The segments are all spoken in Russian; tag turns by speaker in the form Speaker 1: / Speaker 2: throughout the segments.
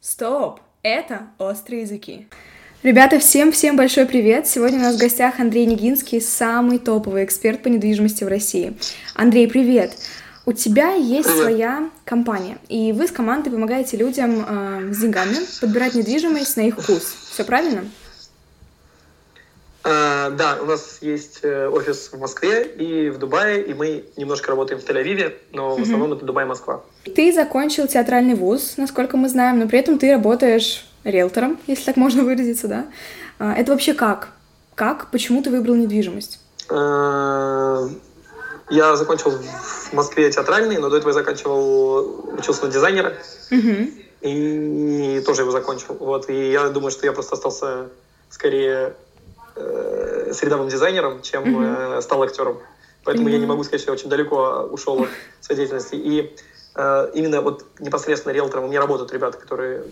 Speaker 1: Стоп, это острые языки. Ребята, всем-всем большой привет! Сегодня у нас в гостях Андрей Нигинский, самый топовый эксперт по недвижимости в России. Андрей, привет! У тебя есть
Speaker 2: Привет.
Speaker 1: своя компания, и вы с командой помогаете людям э, с деньгами подбирать недвижимость на их вкус. Все правильно?
Speaker 2: Э, Да, у нас есть э, офис в Москве и в Дубае, и мы немножко работаем в Тель-Авиве, но в основном это Дубай и Москва.
Speaker 1: Ты закончил театральный вуз, насколько мы знаем, но при этом ты работаешь риэлтором, если так можно выразиться, да? А, Это вообще как? Как? Почему ты выбрал недвижимость?
Speaker 2: Э, Я закончил в Москве театральный, но до этого я заканчивал, учился на дизайнера, и тоже его закончил. Вот, и я думаю, что я просто остался скорее э, с рядовым дизайнером, чем
Speaker 1: Мгм.
Speaker 2: э, стал актером. Поэтому я не могу сказать, что я очень далеко ушел от своей деятельности. И э, именно вот непосредственно риэлтором у меня работают ребята, которые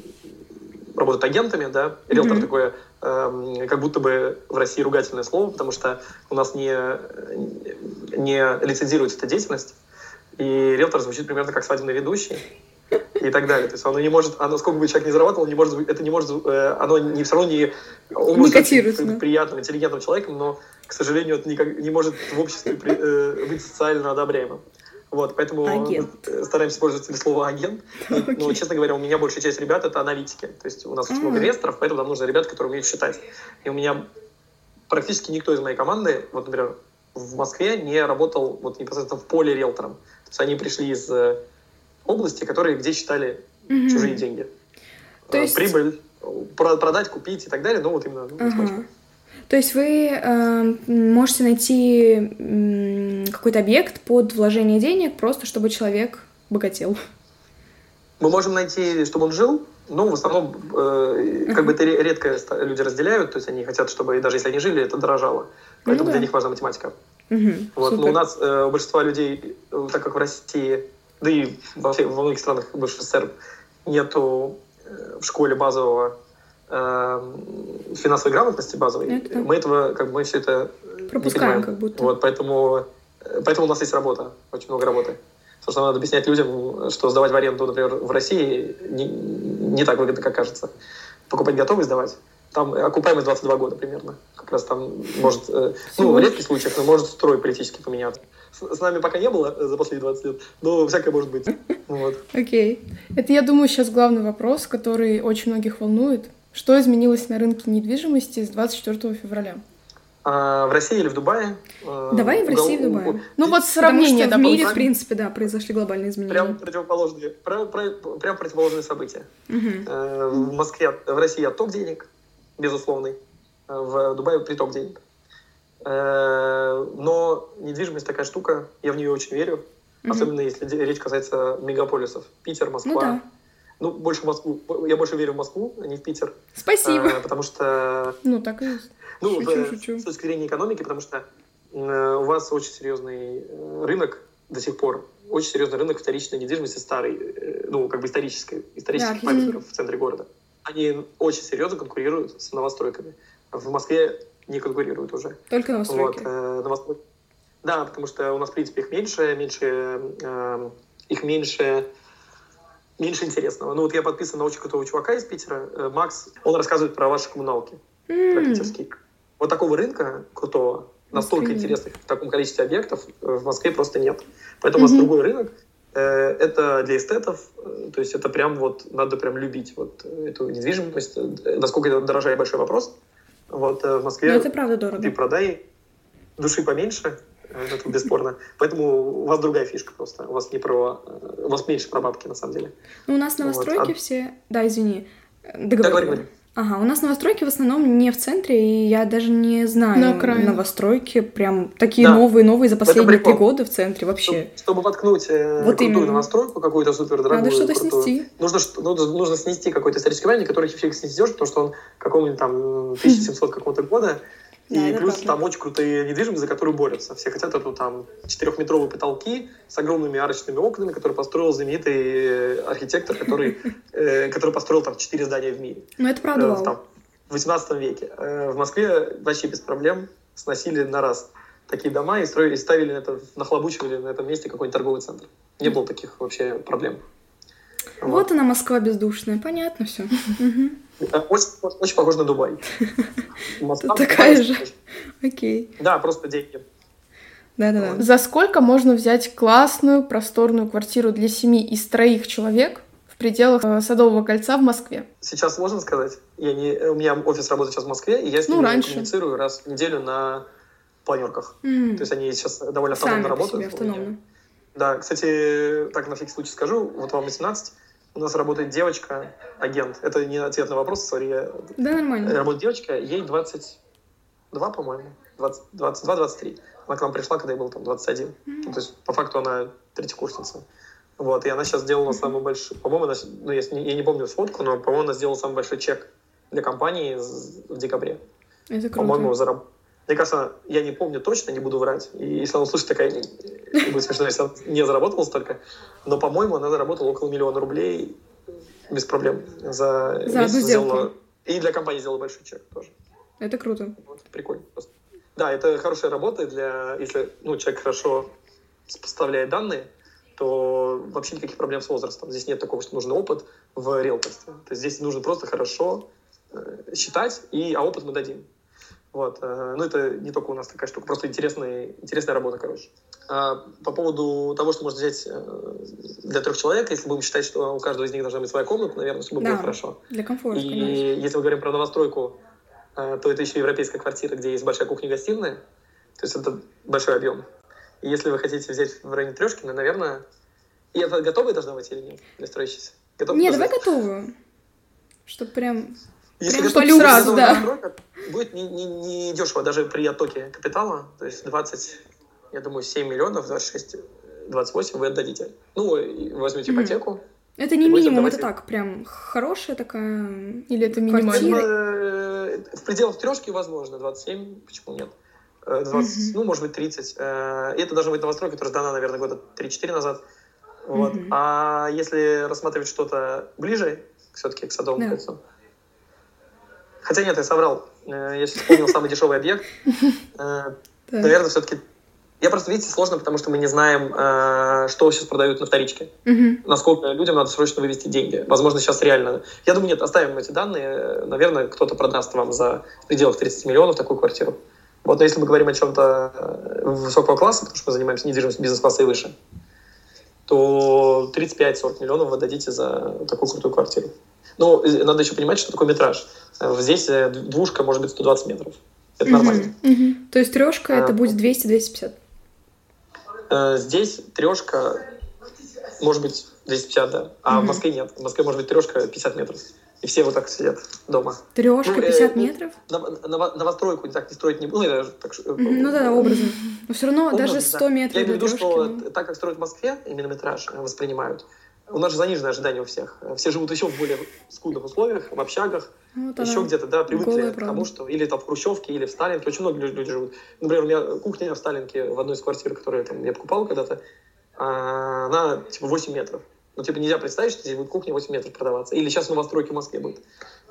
Speaker 2: работают агентами, да. Риэлтор
Speaker 1: Мгм.
Speaker 2: такое, эм, как будто бы в России ругательное слово, потому что у нас не, не лицензируется эта деятельность. И риэлтор звучит примерно как свадебный ведущий и так далее. То есть оно не может, оно сколько бы человек не зарабатывал, не может, это не может, э, оно не все равно не, он
Speaker 1: Не
Speaker 2: может быть
Speaker 1: котируется, да.
Speaker 2: приятным, интеллигентным человеком, но, к сожалению, это никак, не может в обществе при- э, быть социально одобряемым. Вот, поэтому
Speaker 1: Агент.
Speaker 2: мы стараемся пользоваться слово агент. Но,
Speaker 1: Окей.
Speaker 2: честно говоря, у меня большая часть ребят это аналитики. То есть у нас очень много
Speaker 1: Мгм.
Speaker 2: инвесторов, поэтому нам нужны ребята, которые умеют считать. И у меня практически никто из моей команды, вот, например, в Москве не работал вот непосредственно в поле риэлтором. То есть они пришли из э, области, которые где считали
Speaker 1: Мгм.
Speaker 2: чужие деньги.
Speaker 1: То
Speaker 2: Э,
Speaker 1: есть-
Speaker 2: Прибыль, про- продать, купить и так далее, ну вот именно. ну,
Speaker 1: Ага.
Speaker 2: точно.
Speaker 1: То есть вы э, можете найти какой-то объект под вложение денег, просто чтобы человек богател.
Speaker 2: Мы можем найти, чтобы он жил, но в основном э, как бы это ре- редко люди разделяют, то есть они хотят, чтобы даже если они жили, это дорожало. Поэтому
Speaker 1: Ну да.
Speaker 2: для них важна математика.
Speaker 1: Мгм,
Speaker 2: Вот. Но у нас э, у большинства людей, э, так как в России, да и во, всех- во многих странах бывшего СССР нету э, в школе базового э, финансовой грамотности базовой,
Speaker 1: Это да.
Speaker 2: мы этого, как бы мы все это э,
Speaker 1: Пропускаем как будто.
Speaker 2: Вот, поэтому, э, поэтому у нас есть работа, очень много работы. Потому что надо объяснять людям, что сдавать в аренду, например, в России не, не так выгодно, как кажется. Покупать готовый сдавать. Там окупаемость 22 года примерно. Как раз там может, э, ну, в редких случаях, но может строй политически поменяться. С, с нами пока не было э, за последние 20 лет, но всякое может быть. Вот.
Speaker 1: Окей.
Speaker 3: Это, я думаю, сейчас главный вопрос, который очень многих волнует. Что изменилось на рынке недвижимости с 24 февраля?
Speaker 2: А в России или в Дубае? э,
Speaker 1: Давай в России и в Дубае.
Speaker 3: Ну вот
Speaker 1: Потому
Speaker 3: сравнение,
Speaker 1: что в мире, в принципе, да, произошли глобальные изменения.
Speaker 2: Прям противоположные, прям, противоположные события. Э, В Москве, в России отток денег, безусловный. Э, В Дубае приток денег. Э, Но недвижимость такая штука, я в нее очень верю.
Speaker 1: Мгм.
Speaker 2: Особенно если речь касается мегаполисов. Питер, Москва.
Speaker 1: Ну да.
Speaker 2: Ну, больше в Москву. Я больше верю в Москву, а не в Питер.
Speaker 1: Спасибо.
Speaker 2: Э, Потому что
Speaker 3: Ну, так и есть.
Speaker 2: ну,
Speaker 3: Шучу,
Speaker 2: в-
Speaker 3: шучу.
Speaker 2: с точки зрения экономики, потому что э, у вас очень серьезный э, рынок до сих пор, очень серьезный рынок вторичной недвижимости старой, э, ну, как бы исторической, исторических
Speaker 1: Да,
Speaker 2: памятников в центре города. Они очень серьезно конкурируют с новостройками. В Москве не конкурируют уже.
Speaker 1: Только
Speaker 2: Вот,
Speaker 1: новостройки.
Speaker 2: э, новострой- Да, потому что у нас, в принципе, их меньше, меньше, э, их меньше, меньше интересного. Ну, вот я подписан на очень крутого чувака из Питера, э, Макс, он рассказывает про ваши коммуналки про
Speaker 1: М,
Speaker 2: питерский. Вот такого рынка крутого, настолько интересных в таком количестве объектов э, в Москве просто нет. Поэтому у нас другой рынок. Э, Это для эстетов, э, то есть это прям вот, надо прям любить вот эту недвижимость. Насколько это дорожает большой вопрос. Вот э, в
Speaker 1: Ну,
Speaker 2: Москве
Speaker 1: это правда
Speaker 2: ты
Speaker 1: дорого.
Speaker 2: продай, души поменьше, э, это бесспорно. Поэтому у вас другая фишка просто. У вас не про... э, У вас меньше про бабки, на самом деле.
Speaker 1: Ну, у нас
Speaker 2: Вот,
Speaker 1: новостройки
Speaker 2: а-
Speaker 1: все... Да, извини. э, Ага, у нас новостройки в основном не в центре, и я даже не знаю
Speaker 3: На окраинах.
Speaker 1: новостройки прям такие
Speaker 2: Да.
Speaker 1: новые-новые за
Speaker 2: этом
Speaker 1: последние три года в центре вообще.
Speaker 2: Чтобы, чтобы воткнуть э,
Speaker 1: Вот
Speaker 2: крутую
Speaker 1: именно.
Speaker 2: новостройку, какую-то супер дорогую,
Speaker 1: Надо что-то
Speaker 2: крутую,
Speaker 1: снести.
Speaker 2: Нужно, что- нужно, нужно снести какой-то исторический памятник, который фиг снесешь, потому что он какого-нибудь там 1700 какого-то года. И
Speaker 1: Да,
Speaker 2: плюс
Speaker 1: правда.
Speaker 2: там очень крутые недвижимость, за которую борются. Все хотят эту там четырехметровые потолки с огромными арочными окнами, которые построил знаменитый э, архитектор, который, э, который построил там четыре здания в мире.
Speaker 1: Ну, это правда
Speaker 2: Э, там, в 18 веке. Э, В Москве вообще без проблем сносили на раз. такие дома и, строили, и ставили это, нахлобучивали на этом месте какой-нибудь торговый центр. Не было таких вообще проблем.
Speaker 1: Вот, вот она, Москва бездушная. Понятно все.
Speaker 2: Очень, очень похож на Дубай.
Speaker 1: Такая же. Окей.
Speaker 2: Да, просто деньги.
Speaker 1: Да-да-да.
Speaker 3: За сколько можно взять классную, просторную квартиру для семьи из троих человек в пределах э, Садового кольца в Москве?
Speaker 2: Сейчас сложно сказать. Я не, у меня офис работает сейчас в Москве, и я с ну, ними ну, раньше. коммуницирую раз в неделю на планерках. Mm. То есть они сейчас довольно автономно Сами работают.
Speaker 1: Себе автономно.
Speaker 2: Да, кстати, так на всякий случай скажу, вот вам 18, у нас работает девочка, агент. Это не ответ на вопрос, сори. Я...
Speaker 1: Да, нормально.
Speaker 2: Работает девочка, ей 22, по-моему, 22-23. Она к нам пришла, когда ей было там 21. Mm-hmm. То есть, по факту, она третьекурсница. Вот, и она сейчас сделала mm-hmm. самый большой, по-моему, она, ну, я, я не помню сфотку, но, по-моему, она сделала самый большой чек для компании в декабре.
Speaker 1: Это круто.
Speaker 2: По-моему, зараб... Мне кажется, я не помню точно, не буду врать. И если она услышит такая, будет смешно, если она не заработала столько. Но, по-моему, она заработала около миллиона рублей без проблем. За,
Speaker 1: за одну сделала...
Speaker 2: И для компании сделала большой чек тоже.
Speaker 1: Это круто.
Speaker 2: Вот, прикольно просто. Да, это хорошая работа для, если ну, человек хорошо поставляет данные, то вообще никаких проблем с возрастом. Здесь нет такого, что нужен опыт в риэлторстве. То есть здесь нужно просто хорошо э, считать, и, а опыт мы дадим. Вот. Э, ну, это не только у нас такая штука, просто интересная, интересная работа, короче. А по поводу того, что можно взять э, для трех человек, если будем считать, что у каждого из них должна быть своя комната, наверное, чтобы да, было хорошо.
Speaker 1: для комфорта,
Speaker 2: И
Speaker 1: конечно.
Speaker 2: если мы говорим про новостройку, э, то это еще европейская квартира, где есть большая кухня-гостиная, то есть это большой объем. И если вы хотите взять в районе трешки, ну, наверное... И это готовые должна быть или нет для строящейся?
Speaker 1: Готовы нет, давай готовую. Чтобы прям
Speaker 2: если
Speaker 1: Прям полюб сразу,
Speaker 2: да. Будет не, не, не дешево, даже при оттоке капитала, то есть 20, я думаю, 7 миллионов, 26, 28 вы отдадите. Ну, возьмете ипотеку.
Speaker 1: Это не минимум, это так, прям хорошая такая... Или это минимально?
Speaker 2: Э, в пределах трешки возможно, 27, почему нет? 20, mm-hmm. ну, может быть, 30. Э, и это должна быть новостройка, которая сдана, наверное, года 3-4 назад. Вот. Mm-hmm. А если рассматривать что-то ближе, все-таки к Садовому yeah. кольцу, Хотя нет, я соврал. Э, я сейчас вспомнил самый дешевый объект. Э, наверное, все-таки... Я просто, видите, сложно, потому что мы не знаем, э, что сейчас продают на вторичке. Насколько людям надо срочно вывести деньги. Возможно, сейчас реально... Я думаю, нет, оставим эти данные. Наверное, кто-то продаст вам за пределах 30 миллионов такую квартиру. Вот, но если мы говорим о чем-то высокого класса, потому что мы занимаемся недвижимостью бизнес-класса и выше, то 35-40 миллионов вы дадите за такую крутую квартиру. Но надо еще понимать, что такое метраж. Э, здесь э, двушка может быть 120 метров. Это нормально.
Speaker 1: То есть трешка это будет 200-250?
Speaker 2: Э, здесь трешка может быть 250, да. А в Москве нет. В Москве может быть трешка 50 метров. И все вот так сидят дома.
Speaker 1: Трешка ну, 50 э, метров?
Speaker 2: новостройку так не строить не буду. Ну, так,
Speaker 1: ну да, образно. Но все равно образно, даже 100 метров
Speaker 2: Я имею в виду, что так как строят в Москве, именно метраж воспринимают, у нас же заниженное ожидание у всех. Все живут еще в более скудных условиях, в общагах, вот еще где-то, да, привыкли к тому, что или там в Хрущевке, или в Сталинке. Очень много люди живут. Например, у меня кухня в Сталинке в одной из квартир, которую там, я покупал когда-то, а, она типа 8 метров. Ну, типа, нельзя представить, что здесь будет кухня 8 метров продаваться. Или сейчас в новостройке в Москве будет.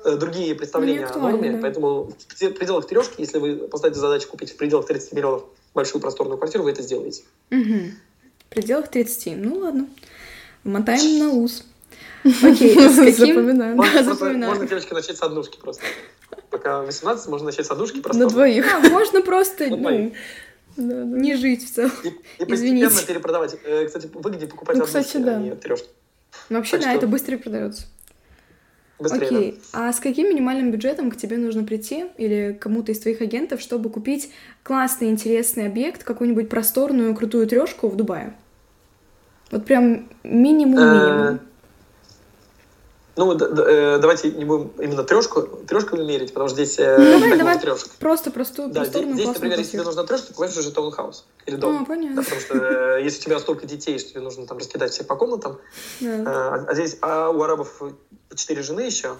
Speaker 2: Э, другие представления о норме, да. поэтому в пределах трешки, если вы поставите задачу купить в пределах 30 миллионов большую просторную квартиру, вы это сделаете.
Speaker 1: Угу. В пределах 30. Ну, ладно. Мотаем на ус. Окей, с каким...
Speaker 3: Запоминаем.
Speaker 2: Можно, запоминаем. можно, девочки, начать с однушки просто. Пока 18, можно начать с однушки просто.
Speaker 3: На двоих.
Speaker 1: А, можно просто, ну, не жить в целом.
Speaker 2: И, и постепенно перепродавать. Э, кстати, выгоднее покупать ну,
Speaker 1: кстати,
Speaker 2: однушки,
Speaker 1: да.
Speaker 2: а не трешки.
Speaker 1: Ну, вообще, так да, что... это быстрее продается.
Speaker 2: Быстрее,
Speaker 1: Окей. Да. А с каким минимальным бюджетом к тебе нужно прийти или кому-то из твоих агентов, чтобы купить классный, интересный объект, какую-нибудь просторную, крутую трешку в Дубае? Вот прям минимум-минимум. Э,
Speaker 2: ну, э, давайте не будем именно трешку, трешку мерить, потому что здесь э,
Speaker 1: ну, давай, давай трешка. Просто простую,
Speaker 2: да, здесь, здесь, например, если тебе нужна трешка, ты уже таунхаус или дом.
Speaker 1: А, понятно.
Speaker 2: Да, потому что если у тебя столько детей, что тебе нужно там раскидать всех по комнатам, да. а, а здесь, а у арабов четыре жены еще,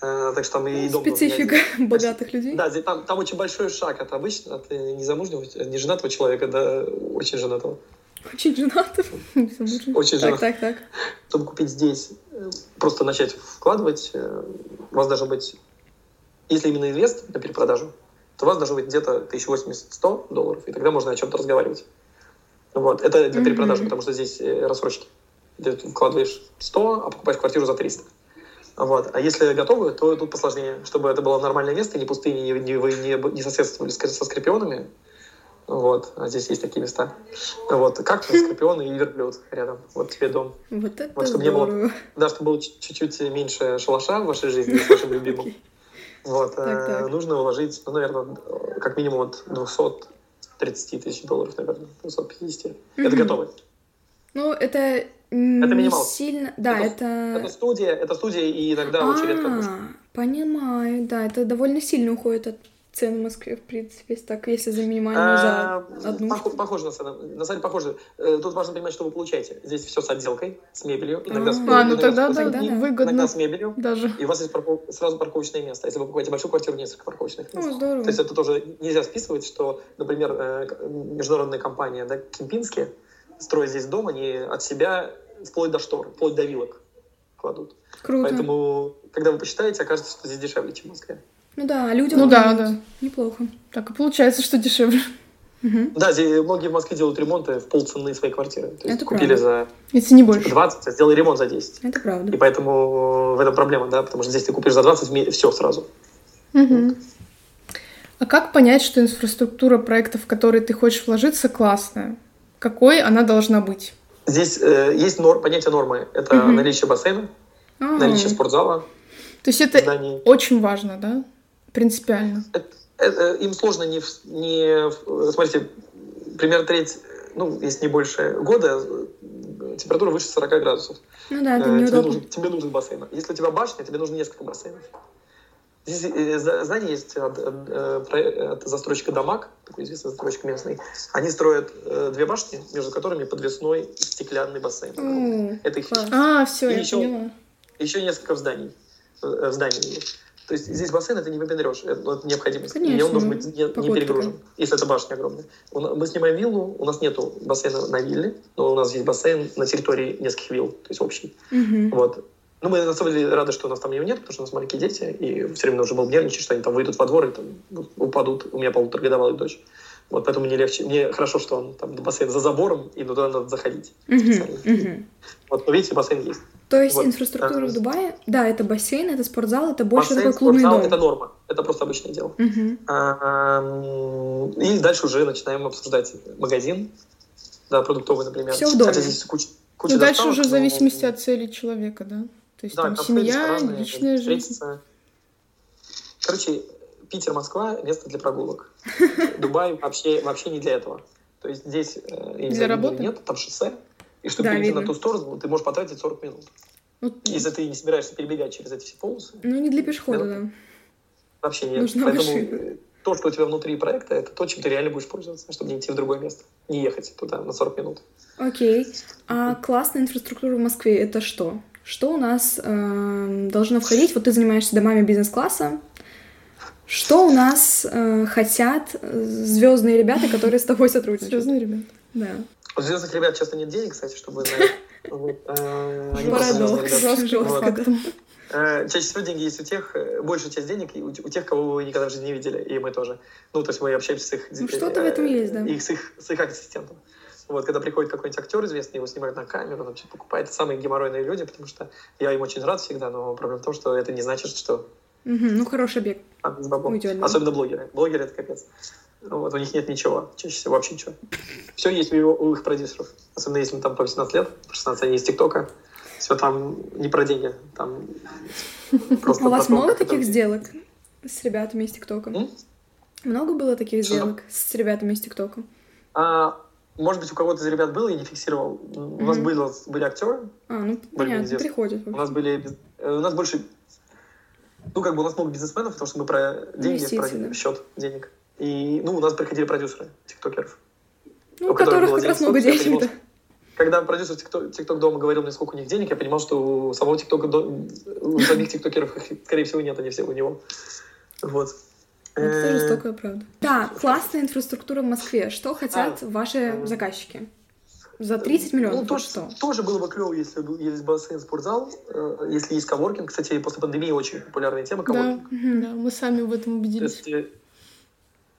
Speaker 2: так что там и дом
Speaker 1: Специфика богатых людей.
Speaker 2: Да, здесь, там, там очень большой шаг от обычного, от незамужнего, неженатого человека до очень женатого.
Speaker 1: Очень женатых.
Speaker 2: Очень женатых.
Speaker 1: Так, так, так.
Speaker 2: Чтобы купить здесь, э, просто начать вкладывать, э, у вас должен быть, если именно инвест на перепродажу, то у вас должно быть где-то 1080-100 долларов, и тогда можно о чем-то разговаривать. Вот. Это для перепродажи, потому что здесь э, рассрочки. Ты вкладываешь 100, а покупаешь квартиру за 300. Вот. А если готовы, то тут посложнее, чтобы это было нормальное место, не пустыни, не, не, вы не, не соседствовали со скорпионами. Вот. А здесь есть такие места. Вот. Как скорпион и верблюд рядом. Вот тебе дом.
Speaker 1: Вот это
Speaker 2: вот, чтобы
Speaker 1: здорово.
Speaker 2: не было, да, чтобы было чуть-чуть меньше шалаша в вашей жизни с вашим любимым. Вот.
Speaker 1: Так,
Speaker 2: э,
Speaker 1: так.
Speaker 2: Нужно вложить, ну, наверное, как минимум от 230 тысяч долларов, наверное, 250. Это
Speaker 1: Мгм.
Speaker 2: готово.
Speaker 1: Ну, это
Speaker 2: Это
Speaker 1: не сильно... Да,
Speaker 2: Это-
Speaker 1: это...
Speaker 2: Это студия, это студия, и иногда.
Speaker 1: А, понимаю, да, это довольно сильно уходит от цен в Москве, в принципе, так, если за минимальную, за
Speaker 2: А,
Speaker 1: одну.
Speaker 2: похо- Похоже на самом На самом деле похоже. Э, Тут важно понимать, что вы получаете. Здесь все с отделкой, с мебелью. Иногда с
Speaker 1: А,
Speaker 3: ну тогда,
Speaker 1: тогда
Speaker 3: да,
Speaker 1: да.
Speaker 3: выгодно
Speaker 2: Иногда с мебелью.
Speaker 3: даже.
Speaker 2: И у вас есть сразу парковочное место. Если вы покупаете большую квартиру, несколько парковочных мест.
Speaker 1: О, здорово.
Speaker 2: То есть это тоже нельзя списывать, что, например, э, международная компания да, Кемпински строит здесь дом, они от себя вплоть до штор, вплоть до вилок кладут.
Speaker 1: Круто.
Speaker 2: Поэтому, когда вы посчитаете, окажется, что здесь дешевле, чем в Москве.
Speaker 1: Ну да, людям
Speaker 3: Ну да, да.
Speaker 1: Неплохо.
Speaker 3: Так и получается, что дешевле.
Speaker 1: Мгм.
Speaker 2: Да, здесь многие в Москве делают ремонты в полцены своей квартиры. То есть
Speaker 1: Это
Speaker 2: купили
Speaker 1: правда.
Speaker 2: за
Speaker 3: Если не больше.
Speaker 2: 20, а сделали ремонт за 10.
Speaker 1: Это
Speaker 2: И
Speaker 1: правда.
Speaker 2: поэтому в этом проблема, да, потому что здесь ты купишь за 20, все сразу.
Speaker 3: Мгм. А как понять, что инфраструктура проектов, в которые ты хочешь вложиться, классная? Какой она должна быть?
Speaker 2: Здесь э, есть нор- понятие нормы. Это
Speaker 3: Мгм.
Speaker 2: наличие бассейна,
Speaker 1: Ага.
Speaker 2: наличие спортзала,
Speaker 3: То есть это
Speaker 2: зданий.
Speaker 3: очень важно, да? Принципиально.
Speaker 2: Это- им сложно не, не смотрите, примерно треть, ну, если не больше года, температура выше 40 градусов.
Speaker 1: Ну да, это
Speaker 2: Э, тебе,
Speaker 1: неудобно.
Speaker 2: нужен, тебе нужен бассейн. Если у тебя башня, тебе нужно несколько бассейнов. Здесь э, здание есть от, от, э, от застройщика Дамаг, такой известный застройщик местный. Они строят две башни, между которыми подвесной стеклянный бассейн.
Speaker 1: О,
Speaker 2: Это их
Speaker 1: класс.
Speaker 3: А, все,
Speaker 2: И
Speaker 3: я
Speaker 2: еще-
Speaker 3: поняла.
Speaker 2: Еще несколько в здании. В здании. То есть здесь бассейн это не выпендрешь, это, ну, это необходимость. И
Speaker 1: Конечно,
Speaker 2: он должен быть не, не
Speaker 1: погода
Speaker 2: перегружен, если это башня огромная. Мы снимаем виллу, у нас нету бассейна на вилле, но у нас есть бассейн на территории нескольких вилл, то есть общий.
Speaker 1: Мгм.
Speaker 2: Вот. Ну, мы на самом деле рады, что у нас там его нет, потому что у нас маленькие дети, и все время нужно было нервничать, что они там выйдут во двор и там упадут. У меня полуторагодовалая дочь. Вот поэтому мне легче. Мне хорошо, что он там бассейн за забором, и туда надо заходить. Вот, но видите, бассейн есть.
Speaker 1: То есть
Speaker 2: Вот.
Speaker 1: инфраструктура
Speaker 2: А.
Speaker 1: в Дубае, да, это бассейн, это спортзал, это больше
Speaker 2: бассейн,
Speaker 1: такой клубный
Speaker 2: спортзал
Speaker 1: дом.
Speaker 2: это норма. Это просто обычное дело. М, И дальше уже начинаем обсуждать магазин, да, продуктовый, например.
Speaker 1: Всё в доме.
Speaker 2: Хотя здесь куча, куча
Speaker 3: Ну, дальше
Speaker 2: доставок,
Speaker 3: уже в
Speaker 2: но-
Speaker 3: зависимости от цели человека, да? То есть
Speaker 2: Да,
Speaker 3: там
Speaker 2: кафе,
Speaker 3: семья, личная жизнь.
Speaker 2: Короче, Питер, Москва — место для прогулок. Дубай вообще, вообще не для этого. То есть здесь, э, я не знаю,
Speaker 3: работы?
Speaker 2: нет, там шоссе, и чтобы
Speaker 1: Да,
Speaker 2: перейти
Speaker 1: видно.
Speaker 2: на ту сторону, ты можешь потратить 40 минут.
Speaker 1: Вот,
Speaker 2: Если ты не собираешься перебегать через эти все полосы,
Speaker 1: ну, не для пешехода, да.
Speaker 2: вообще нет.
Speaker 1: Нужна
Speaker 2: Поэтому
Speaker 1: машина.
Speaker 2: э, то, что у тебя внутри проекта, это то, чем ты реально будешь пользоваться, чтобы не идти в другое место, не ехать туда на 40 минут.
Speaker 1: Окей. А классная инфраструктура в Москве это что? Что у нас эм, должно входить? Вот ты занимаешься домами бизнес-класса. Что у нас э, хотят звездные ребята, которые с тобой сотрудничают?
Speaker 3: Серьезно, ребят?
Speaker 1: Да.
Speaker 2: У звездных ребят часто нет денег, кстати, чтобы э, звездные
Speaker 1: Парадокс.
Speaker 2: ребята. Э, Чаще всего деньги есть у тех, э, большая часть денег у, тех, кого вы никогда в жизни не видели, и мы тоже. Ну, то есть мы общаемся с их...
Speaker 1: Ну, что-то в этом
Speaker 2: э,
Speaker 1: есть, да.
Speaker 2: их- с, их, с их ассистентом. Вот, когда приходит какой-нибудь актер известный, его снимают на камеру, он что покупает. Это самые геморройные люди, потому что я им очень рад всегда, но проблема в том, что это не значит, что
Speaker 1: Мгм, Ну, хороший объект.
Speaker 2: Там без бабла.
Speaker 1: Уйдет, да.
Speaker 2: Особенно блогеры. Блогеры — это капец. Вот, у них нет ничего, чаще всего вообще ничего. Все есть у, его- у их продюсеров. Особенно если им там по 18 лет, по 16 они из ТикТока. Все там не про деньги, там просто
Speaker 1: А у вас много таких сделок с ребятами из ТикТока? Много было таких сделок с ребятами из ТикТока?
Speaker 2: А, может быть, у кого-то из ребят было, я не фиксировал. У нас были, актеры,
Speaker 1: А, ну, понятно, приходят.
Speaker 2: у нас были, э, у нас больше, ну, как бы у нас много бизнесменов, потому что мы про деньги, про счет денег. И, ну, у нас приходили продюсеры, тиктокеров.
Speaker 1: Ну,
Speaker 2: у которых
Speaker 1: которых как раз много денег, да.
Speaker 2: Когда продюсер TikTok дома говорил мне, сколько у них денег, я понимал, что у самого ТикТока, у самих тиктокеров, скорее всего, нет, они все у него. Вот.
Speaker 1: Это
Speaker 2: Э,
Speaker 1: жестокая правда. Да, классная инфраструктура в Москве. Что хотят ваши
Speaker 2: э,
Speaker 1: заказчики? За 30 миллионов,
Speaker 2: Ну, тоже,
Speaker 1: что?
Speaker 2: тоже было бы клево, если бы есть бассейн, спортзал, э, если есть коворкинг. Кстати, после пандемии очень популярная тема
Speaker 3: Да,
Speaker 2: коворкинг.
Speaker 1: Мгм.
Speaker 3: да, мы сами в этом
Speaker 2: То
Speaker 3: убедились.
Speaker 2: есть, э,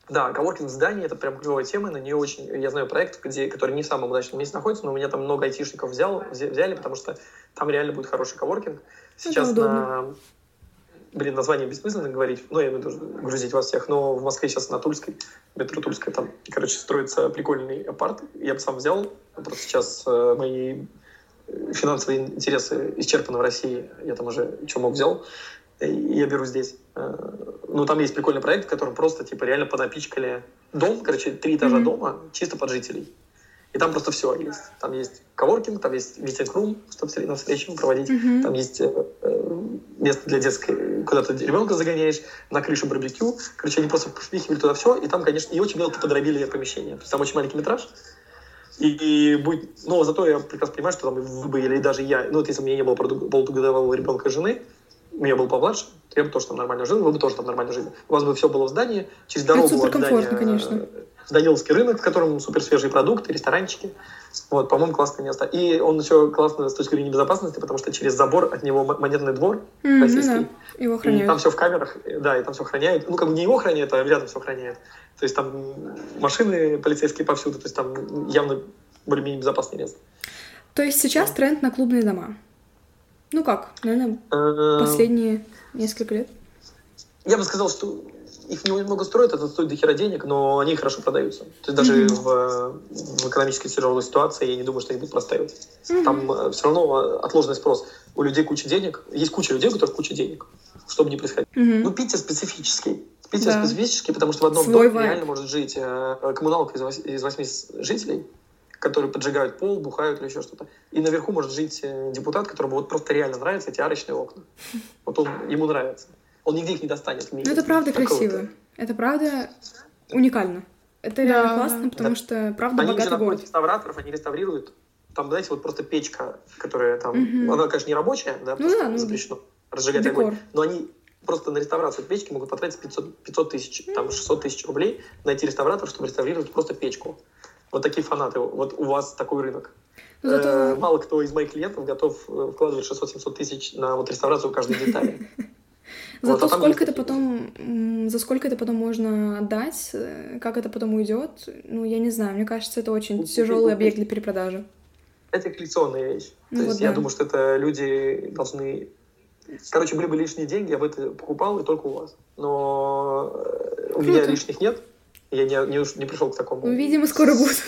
Speaker 2: Да, коворкинг в здании это прям клевая тема, на нее очень, я знаю проект, где, который не в самом удачном месте находится, но у меня там много айтишников взял, взяли, потому что там реально будет хороший коворкинг. Сейчас на блин, название бессмысленно говорить, ну, я имею в виду грузить вас всех, но в Москве сейчас на Тульской, метро Тульская, там, короче, строится прикольный апарт, я бы сам взял, просто сейчас э, мои финансовые интересы исчерпаны в России, я там уже что мог взял, и я беру здесь. Э, ну, там есть прикольный проект, в котором просто, типа, реально понапичкали дом, короче, три этажа mm-hmm. дома чисто под жителей. И там просто все есть. Там есть коворкинг, там есть митинг-рум, чтобы на встречу проводить. Mm-hmm. Там есть э, э, место для детской, куда ты ребенка загоняешь, на крышу барбекю. Короче, они просто впихивали туда все, и там, конечно, и очень мелко подробили помещение. То есть там очень маленький метраж. И, и будет, но зато я прекрасно понимаю, что там вы бы, или даже я, ну вот если у меня не было полугодового ребенка жены, у меня был помладше, я бы тоже там нормально жил, вы бы тоже там нормально жили. У вас бы все было в здании, через дорогу
Speaker 1: Это супер комфортно, конечно.
Speaker 2: Даниловский рынок, в котором супер свежие продукты, ресторанчики. Вот, по-моему, классное место. И он еще классно с точки зрения безопасности, потому что через забор от него монетный двор
Speaker 1: mm, российский. Да. Его охраняют.
Speaker 2: И там все в камерах, да, и там все охраняют. Ну, как бы не его охраняют, а рядом все охраняют. То есть там машины полицейские повсюду, то есть там явно более-менее безопасное место.
Speaker 1: То есть сейчас тренд на клубные дома? Ну как, наверное, э, последние несколько лет?
Speaker 2: Я бы сказал, что их немного строят, это стоит дохера денег, но они хорошо продаются. То есть даже mm-hmm. в, в экономически тяжелой ситуации я не думаю, что их будут простаивать. Mm-hmm. Там э, все равно отложенный спрос. У людей куча денег. Есть куча людей, у которых куча денег. Что бы ни происходило. Mm-hmm. Ну, Питер специфический. Питер да. специфический, потому что в одном Свой доме реально может жить э, коммуналка из восьми жителей, которые поджигают пол, бухают или еще что-то. И наверху может жить э, депутат, которому вот просто реально нравятся эти арочные окна. Вот он, ему нравится. Он нигде их не достанет.
Speaker 1: Ну, это правда красиво. Это правда уникально. Это реально классно, потому да. что, правда,
Speaker 2: они
Speaker 1: богатый город.
Speaker 2: реставраторов, они реставрируют. Там, знаете, вот просто печка, которая там... Угу. Она, конечно, не рабочая, да, потому ну, да, ну, запрещено разжигать декор. огонь. Но они просто на реставрацию печки могут потратить 500, 500 тысяч, там 600 тысяч рублей найти реставратор, чтобы реставрировать просто печку. Вот такие фанаты. Вот у вас такой рынок. Ну, зато... э, мало кто из моих клиентов готов э, вкладывать 600-700 тысяч на вот реставрацию каждой детали.
Speaker 1: Зато вот, а сколько это потом, за сколько это потом можно отдать, э, как это потом уйдет, ну, я не знаю, мне кажется, это очень тяжелый объект для перепродажи.
Speaker 2: Это коллекционная вещь. Ну, То вот есть да. я думаю, что это люди должны... Короче, были бы лишние деньги, я бы это покупал и только у вас. Но э, у Круто. меня лишних нет, я не, не, не пришел к такому.
Speaker 1: Ну, видимо, скоро будут.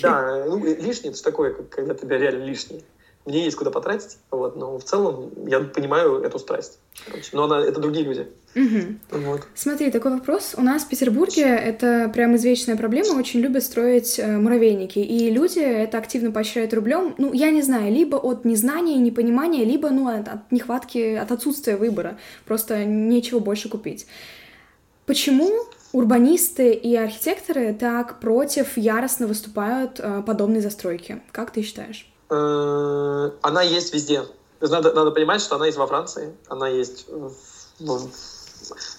Speaker 2: Да, ну, лишнее, это такое, когда тебя реально лишние мне есть куда потратить, вот, но в целом я понимаю эту страсть. Короче, но она, это другие люди.
Speaker 1: Угу. Вот. Смотри, такой вопрос. У нас в Петербурге это прям извечная проблема, очень любят строить э, муравейники, и люди это активно поощряют рублем, ну, я не знаю, либо от незнания, непонимания, либо, ну, от, от нехватки, от отсутствия выбора, просто нечего больше купить. Почему урбанисты и архитекторы так против яростно выступают э, подобной застройки? Как ты считаешь?
Speaker 2: Э, она есть везде. Надо, надо понимать, что она есть во Франции, она есть в,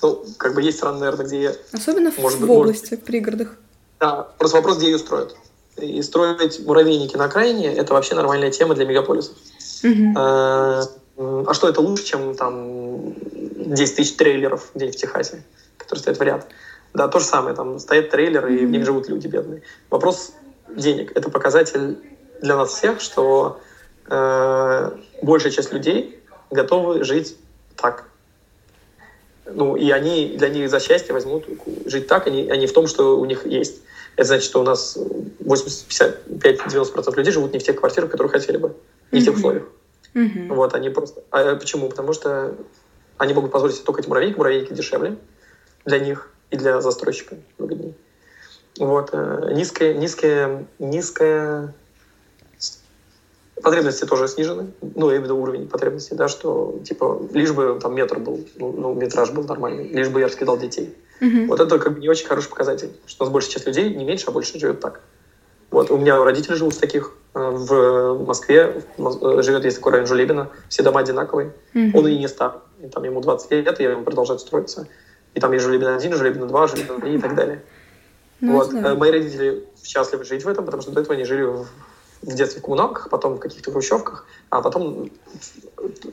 Speaker 2: ну, как бы есть страны, наверное, где...
Speaker 1: Особенно может в быть, области, может... в пригородах.
Speaker 2: Да, просто вопрос, где ее строят. И строить муравейники на окраине – это вообще нормальная тема для мегаполисов. Угу. А, а что это лучше, чем там 10 тысяч трейлеров где в Техасе, которые стоят в ряд? Да, то же самое, там стоят трейлеры, и в них живут люди бедные. Вопрос денег – это показатель для нас всех, что э, большая часть людей готовы жить так. Ну, и они для них за счастье возьмут жить так, а не, а не в том, что у них есть. Это значит, что у нас 85-90% людей живут не в тех квартирах, которые хотели бы, не mm-hmm. в тех условиях. Mm-hmm. Вот, они просто... А почему? Потому что они могут позволить себе только эти муравейники, муравейники дешевле для них и для застройщика выгоднее. Вот, э, низкая, низкая, низкая Потребности тоже снижены, ну, я имею в виду уровень потребностей, да, что, типа, лишь бы там метр был, ну, ну метраж был нормальный, лишь бы я раскидал детей. Uh-huh. Вот это как бы не очень хороший показатель, что у нас большая часть людей, не меньше, а больше живет так. Вот, у меня родители живут в таких, э, в Москве э, живет, есть такой район Жулебина, все дома одинаковые, uh-huh. он и не стар, и там ему 20 лет, и ему продолжает строиться. И там есть Жулебина 1, Жулебина 2, Жулебина 3 и так далее. Ну, вот. Знаю. Мои родители счастливы жить в этом, потому что до этого они жили в в детских коммуналках, потом в каких-то хрущевках, а потом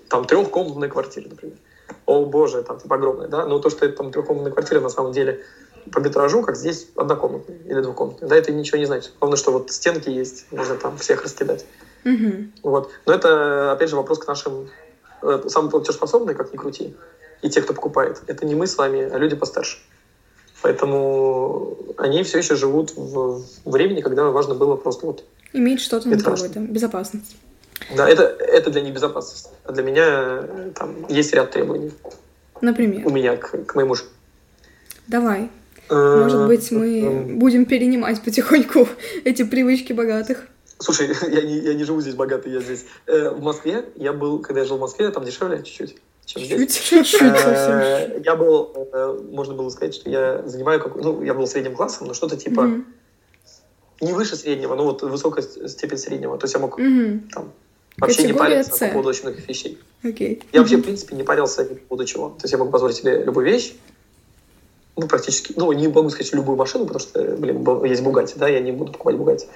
Speaker 2: там трехкомнатная квартира, например. О боже, там типа огромная, да? Но то, что это там трехкомнатная квартира, на самом деле по метражу, как здесь, однокомнатный или двухкомнатный. Да, это ничего не значит. Главное, что вот стенки есть, можно там всех раскидать.
Speaker 1: Угу.
Speaker 2: Вот. Но это, опять же, вопрос к нашим э, самым платежеспособные, как ни крути, и те, кто покупает. Это не мы с вами, а люди постарше. Поэтому они все еще живут в времени, когда важно было просто вот...
Speaker 1: Иметь что-то на
Speaker 2: Метраж.
Speaker 1: какой-то, безопасность.
Speaker 2: Да, это, это для них безопасность. А для меня э, там есть ряд требований
Speaker 1: Например.
Speaker 2: у меня к, к моему же.
Speaker 1: Давай. Может быть, мы
Speaker 2: Эм,
Speaker 1: будем перенимать потихоньку эти привычки богатых.
Speaker 2: Слушай, я не, я не живу здесь богатый, я здесь. Э, в Москве, я был, когда я жил в Москве, там дешевле чуть-чуть, чем здесь.
Speaker 3: Чуть-чуть совсем.
Speaker 2: Э, Я был, э, можно было сказать, что я занимаю какой ну, я был средним классом, но что-то типа. Не выше среднего, но вот высокая степень среднего. То есть я мог
Speaker 1: Мгм.
Speaker 2: там вообще не
Speaker 1: Категория
Speaker 2: париться
Speaker 1: С.
Speaker 2: по поводу очень многих вещей.
Speaker 1: Окей.
Speaker 2: Я вообще, в принципе, не парился по поводу чего. То есть я мог позволить себе любую вещь, ну, практически, ну, не могу сказать любую машину, потому что, блин, есть Бугатти, да, я не буду покупать Бугатти.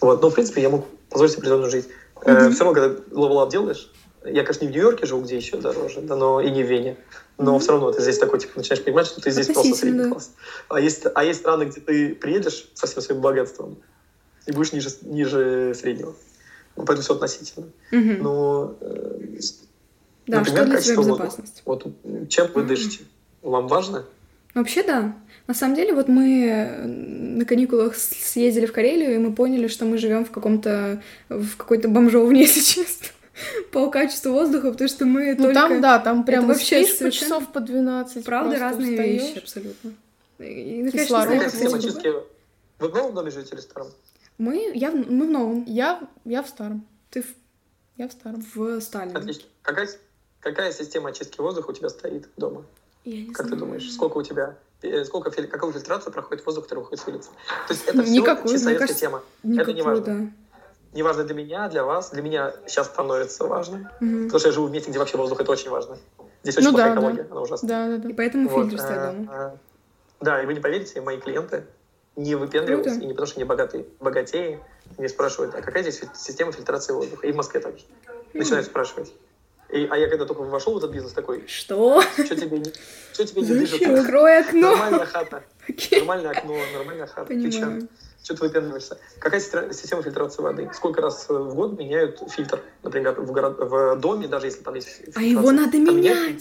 Speaker 2: Вот, но, в принципе, я мог позволить себе определенную жизнь.
Speaker 1: Мгм.
Speaker 2: все равно, когда level делаешь, я, конечно, не в Нью-Йорке живу, где еще дороже, да, но и не в Вене. Но
Speaker 1: Мгм.
Speaker 2: все равно ты здесь такой, типа, начинаешь понимать, что ты здесь просто средний класс. А есть, а есть страны, где ты приедешь со всем своим богатством и будешь ниже, ниже среднего. Ну, поэтому все относительно.
Speaker 1: Мгм.
Speaker 2: Но э,
Speaker 1: Да,
Speaker 2: например,
Speaker 1: что для тебя
Speaker 2: качество воздуха.
Speaker 1: безопасность?
Speaker 2: Вот чем вы
Speaker 1: Мгм.
Speaker 2: дышите? Вам важно?
Speaker 1: Вообще да. На самом деле, вот мы на каникулах съездили в Карелию, и мы поняли, что мы живем в каком-то в какой-то бомжовне, если честно, по качеству воздуха, потому что мы
Speaker 3: Ну
Speaker 1: только...
Speaker 3: там, да, там прям
Speaker 1: вообще
Speaker 3: спишь по часов по 12.
Speaker 1: Правда, разные
Speaker 3: устаёшь.
Speaker 1: вещи абсолютно. И, ну, конечно,
Speaker 3: Кислород,
Speaker 2: система чистки? Вы в новом доме живете или в старом?
Speaker 1: Мы, я, в- мы в новом,
Speaker 3: Я, я в старом.
Speaker 1: ты в,
Speaker 3: Я в старом.
Speaker 1: в Сталине.
Speaker 2: Отлично. Какая, какая система очистки воздуха у тебя стоит дома?
Speaker 1: Я не
Speaker 2: Как ты
Speaker 1: знаю.
Speaker 2: думаешь, сколько у тебя, э, сколько, какую фильтрацию проходит воздух, который выходит с улицы? То есть это все
Speaker 3: Никакую,
Speaker 2: советская
Speaker 1: кажется,
Speaker 2: тема.
Speaker 1: Никакую,
Speaker 2: не важно.
Speaker 1: да.
Speaker 2: Неважно для меня, для вас. Для меня сейчас становится важно.
Speaker 1: Мгм.
Speaker 2: Потому что я живу в месте, где вообще воздух это очень важно. Здесь очень
Speaker 3: Ну
Speaker 2: плохая
Speaker 3: да, да.
Speaker 2: экология, она ужасная.
Speaker 3: Да, да, да.
Speaker 1: И поэтому
Speaker 2: Вот,
Speaker 1: фильтр стоит
Speaker 2: э,
Speaker 1: дома.
Speaker 2: Да, и вы не поверите, мои клиенты не выпендриваются,
Speaker 1: Круто.
Speaker 2: и не потому что они богатые, богатеи, не спрашивают, а какая здесь система фильтрации воздуха? И в Москве также. Начинают спрашивать. И, а я когда только вошел в этот бизнес такой,
Speaker 1: Что?
Speaker 2: что тебе не, что тебе не дышит?
Speaker 1: Открой окно.
Speaker 2: Нормальная хата, нормальное окно, нормальная хата. Ты что?
Speaker 1: Понимаю.
Speaker 2: Что ты выпендриваешься? Какая система фильтрации воды? Сколько раз в год меняют фильтр? Например, в, город, в доме, даже если там есть
Speaker 1: А
Speaker 2: фильтрация.
Speaker 1: его надо
Speaker 2: Там
Speaker 1: менять.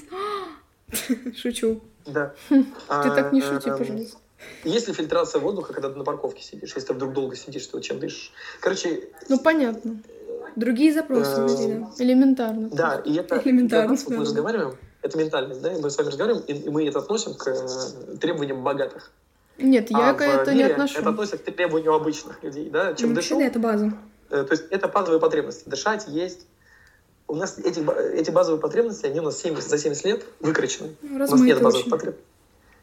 Speaker 1: Шучу.
Speaker 2: Да.
Speaker 3: Ты
Speaker 2: А,
Speaker 3: так не шути,
Speaker 2: эм,
Speaker 3: пожалуйста.
Speaker 2: Есть ли фильтрация воздуха, когда ты на парковке сидишь, если ты вдруг долго сидишь, вот чем дышишь? Короче,
Speaker 3: Ну, понятно.
Speaker 1: Другие запросы,
Speaker 2: Эм,
Speaker 1: вроде, да.
Speaker 3: Элементарно.
Speaker 2: да, и это
Speaker 1: Элементарно,
Speaker 2: мы разговариваем, это ментальность, да, мы с вами разговариваем, и, и мы это относим к э, требованиям богатых.
Speaker 3: Нет, я
Speaker 2: а
Speaker 3: это не отношу.
Speaker 2: это относится к требованию обычных людей, да, чем
Speaker 1: Вообще,
Speaker 2: дышу,
Speaker 1: это база.
Speaker 2: э, то есть это базовые потребности, дышать, есть. У нас эти, эти базовые потребности, они у нас 70, за 70 лет выкручены.
Speaker 1: Ну,
Speaker 2: У нас нет базовых
Speaker 1: очень.
Speaker 2: потребностей.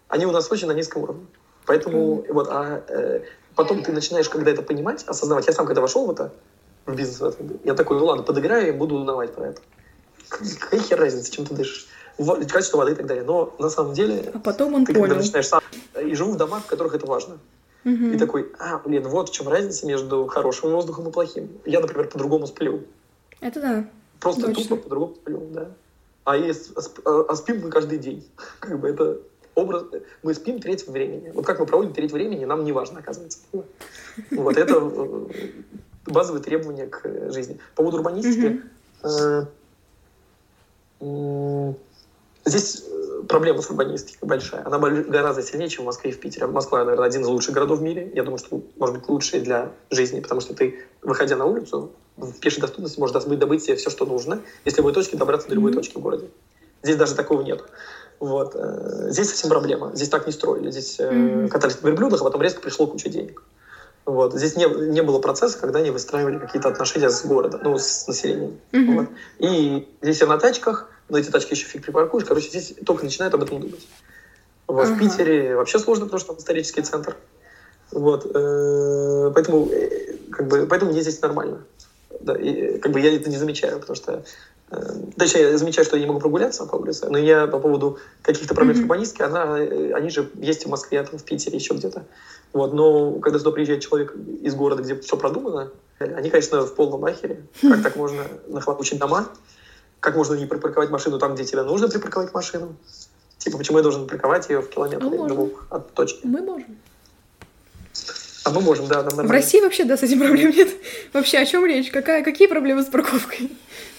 Speaker 2: Они у нас очень на низком уровне. Поэтому вот, а э, потом ты начинаешь, когда это понимать, осознавать. Я сам, когда вошел в это, в бизнес, в это, я такой, ну ладно, подыграю и буду узнавать про это. Какая хер разница, чем ты дышишь? Во- Качество воды и так далее. Но на самом деле,
Speaker 1: А потом он
Speaker 2: ты когда
Speaker 1: понял.
Speaker 2: начинаешь сам, и живу в домах, в которых это важно.
Speaker 1: Мгм.
Speaker 2: И такой, а, блин, вот в чем разница между хорошим воздухом и плохим. Я, например, по-другому сплю.
Speaker 1: Это да.
Speaker 2: Просто
Speaker 1: Точно.
Speaker 2: тупо по-другому сплю, да. А, есть, а, а- а спим мы каждый день. Как бы это образ... Мы спим треть времени. Вот как мы проводим треть времени, нам не важно, оказывается. Вот это э, базовые требования к жизни. По поводу урбанистики. м, Здесь э, проблема с урбанистикой большая. Она гораздо сильнее, чем в Москве и в Питере. Москва, наверное, один из лучших городов в мире. Я думаю, что может быть лучший для жизни, потому что ты, выходя на улицу, в пешей доступности можешь добыть, добыть себе все, что нужно, из любой точки добраться до любой точки в городе. Здесь даже такого нет. Вот. э, Здесь совсем проблема. Здесь так не строили. Здесь э,
Speaker 1: Мгм.
Speaker 2: катались на верблюдах, а потом резко пришло куча денег. Вот. Здесь не, не было процесса, когда они выстраивали какие-то отношения с городом, ну, с населением.
Speaker 1: Мгм.
Speaker 2: Вот. И здесь все на тачках, но эти тачки еще фиг припаркуешь. Короче, здесь только начинают об этом думать. Вот.
Speaker 1: Ага.
Speaker 2: В Питере вообще сложно, потому что там исторический центр. Вот. э, Поэтому, э, как бы, поэтому мне здесь нормально. Да, и, как бы я это не замечаю, потому что э, Точнее, я замечаю, что я не могу прогуляться по улице, но я по поводу каких-то проблем с
Speaker 1: Мгм.
Speaker 2: урбанистикой, она, э, они же есть в Москве, там, в Питере, еще где-то. Вот, но когда сюда приезжает человек из города, где все продумано, они, конечно, в полном ахере. Как так можно нахлопучить дома? Как можно не припарковать машину там, где тебе нужно припарковать машину? Типа, почему я должен парковать ее в километре
Speaker 3: А можно.
Speaker 2: двух от точки?
Speaker 3: Мы можем.
Speaker 2: А мы можем, да, нам
Speaker 1: В. России вообще, да, с этим проблем нет. Вообще, о чем речь? Какая, какие проблемы с парковкой?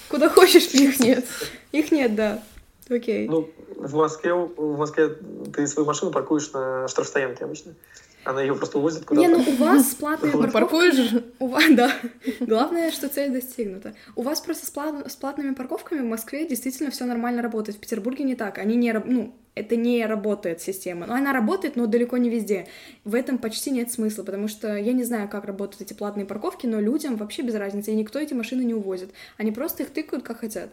Speaker 1: Куда хочешь, их нет. Их нет, да. Окей.
Speaker 2: Ну, в Москве, в Москве ты свою машину паркуешь на штрафстоянке обычно. Она ее просто увозит куда-то.
Speaker 1: Не, ну у вас платная парковка.
Speaker 3: Паркуешь же.
Speaker 1: У вас, да. Главное, что цель достигнута. У вас просто с, плат- с платными парковками в Москве действительно все нормально работает. В Петербурге не так. Они не, ну, это не работает система. Ну, она работает, но далеко не везде. В этом почти нет смысла, потому что я не знаю, как работают эти платные парковки, но людям вообще без разницы, и никто эти машины не увозит. Они просто их тыкают, как хотят.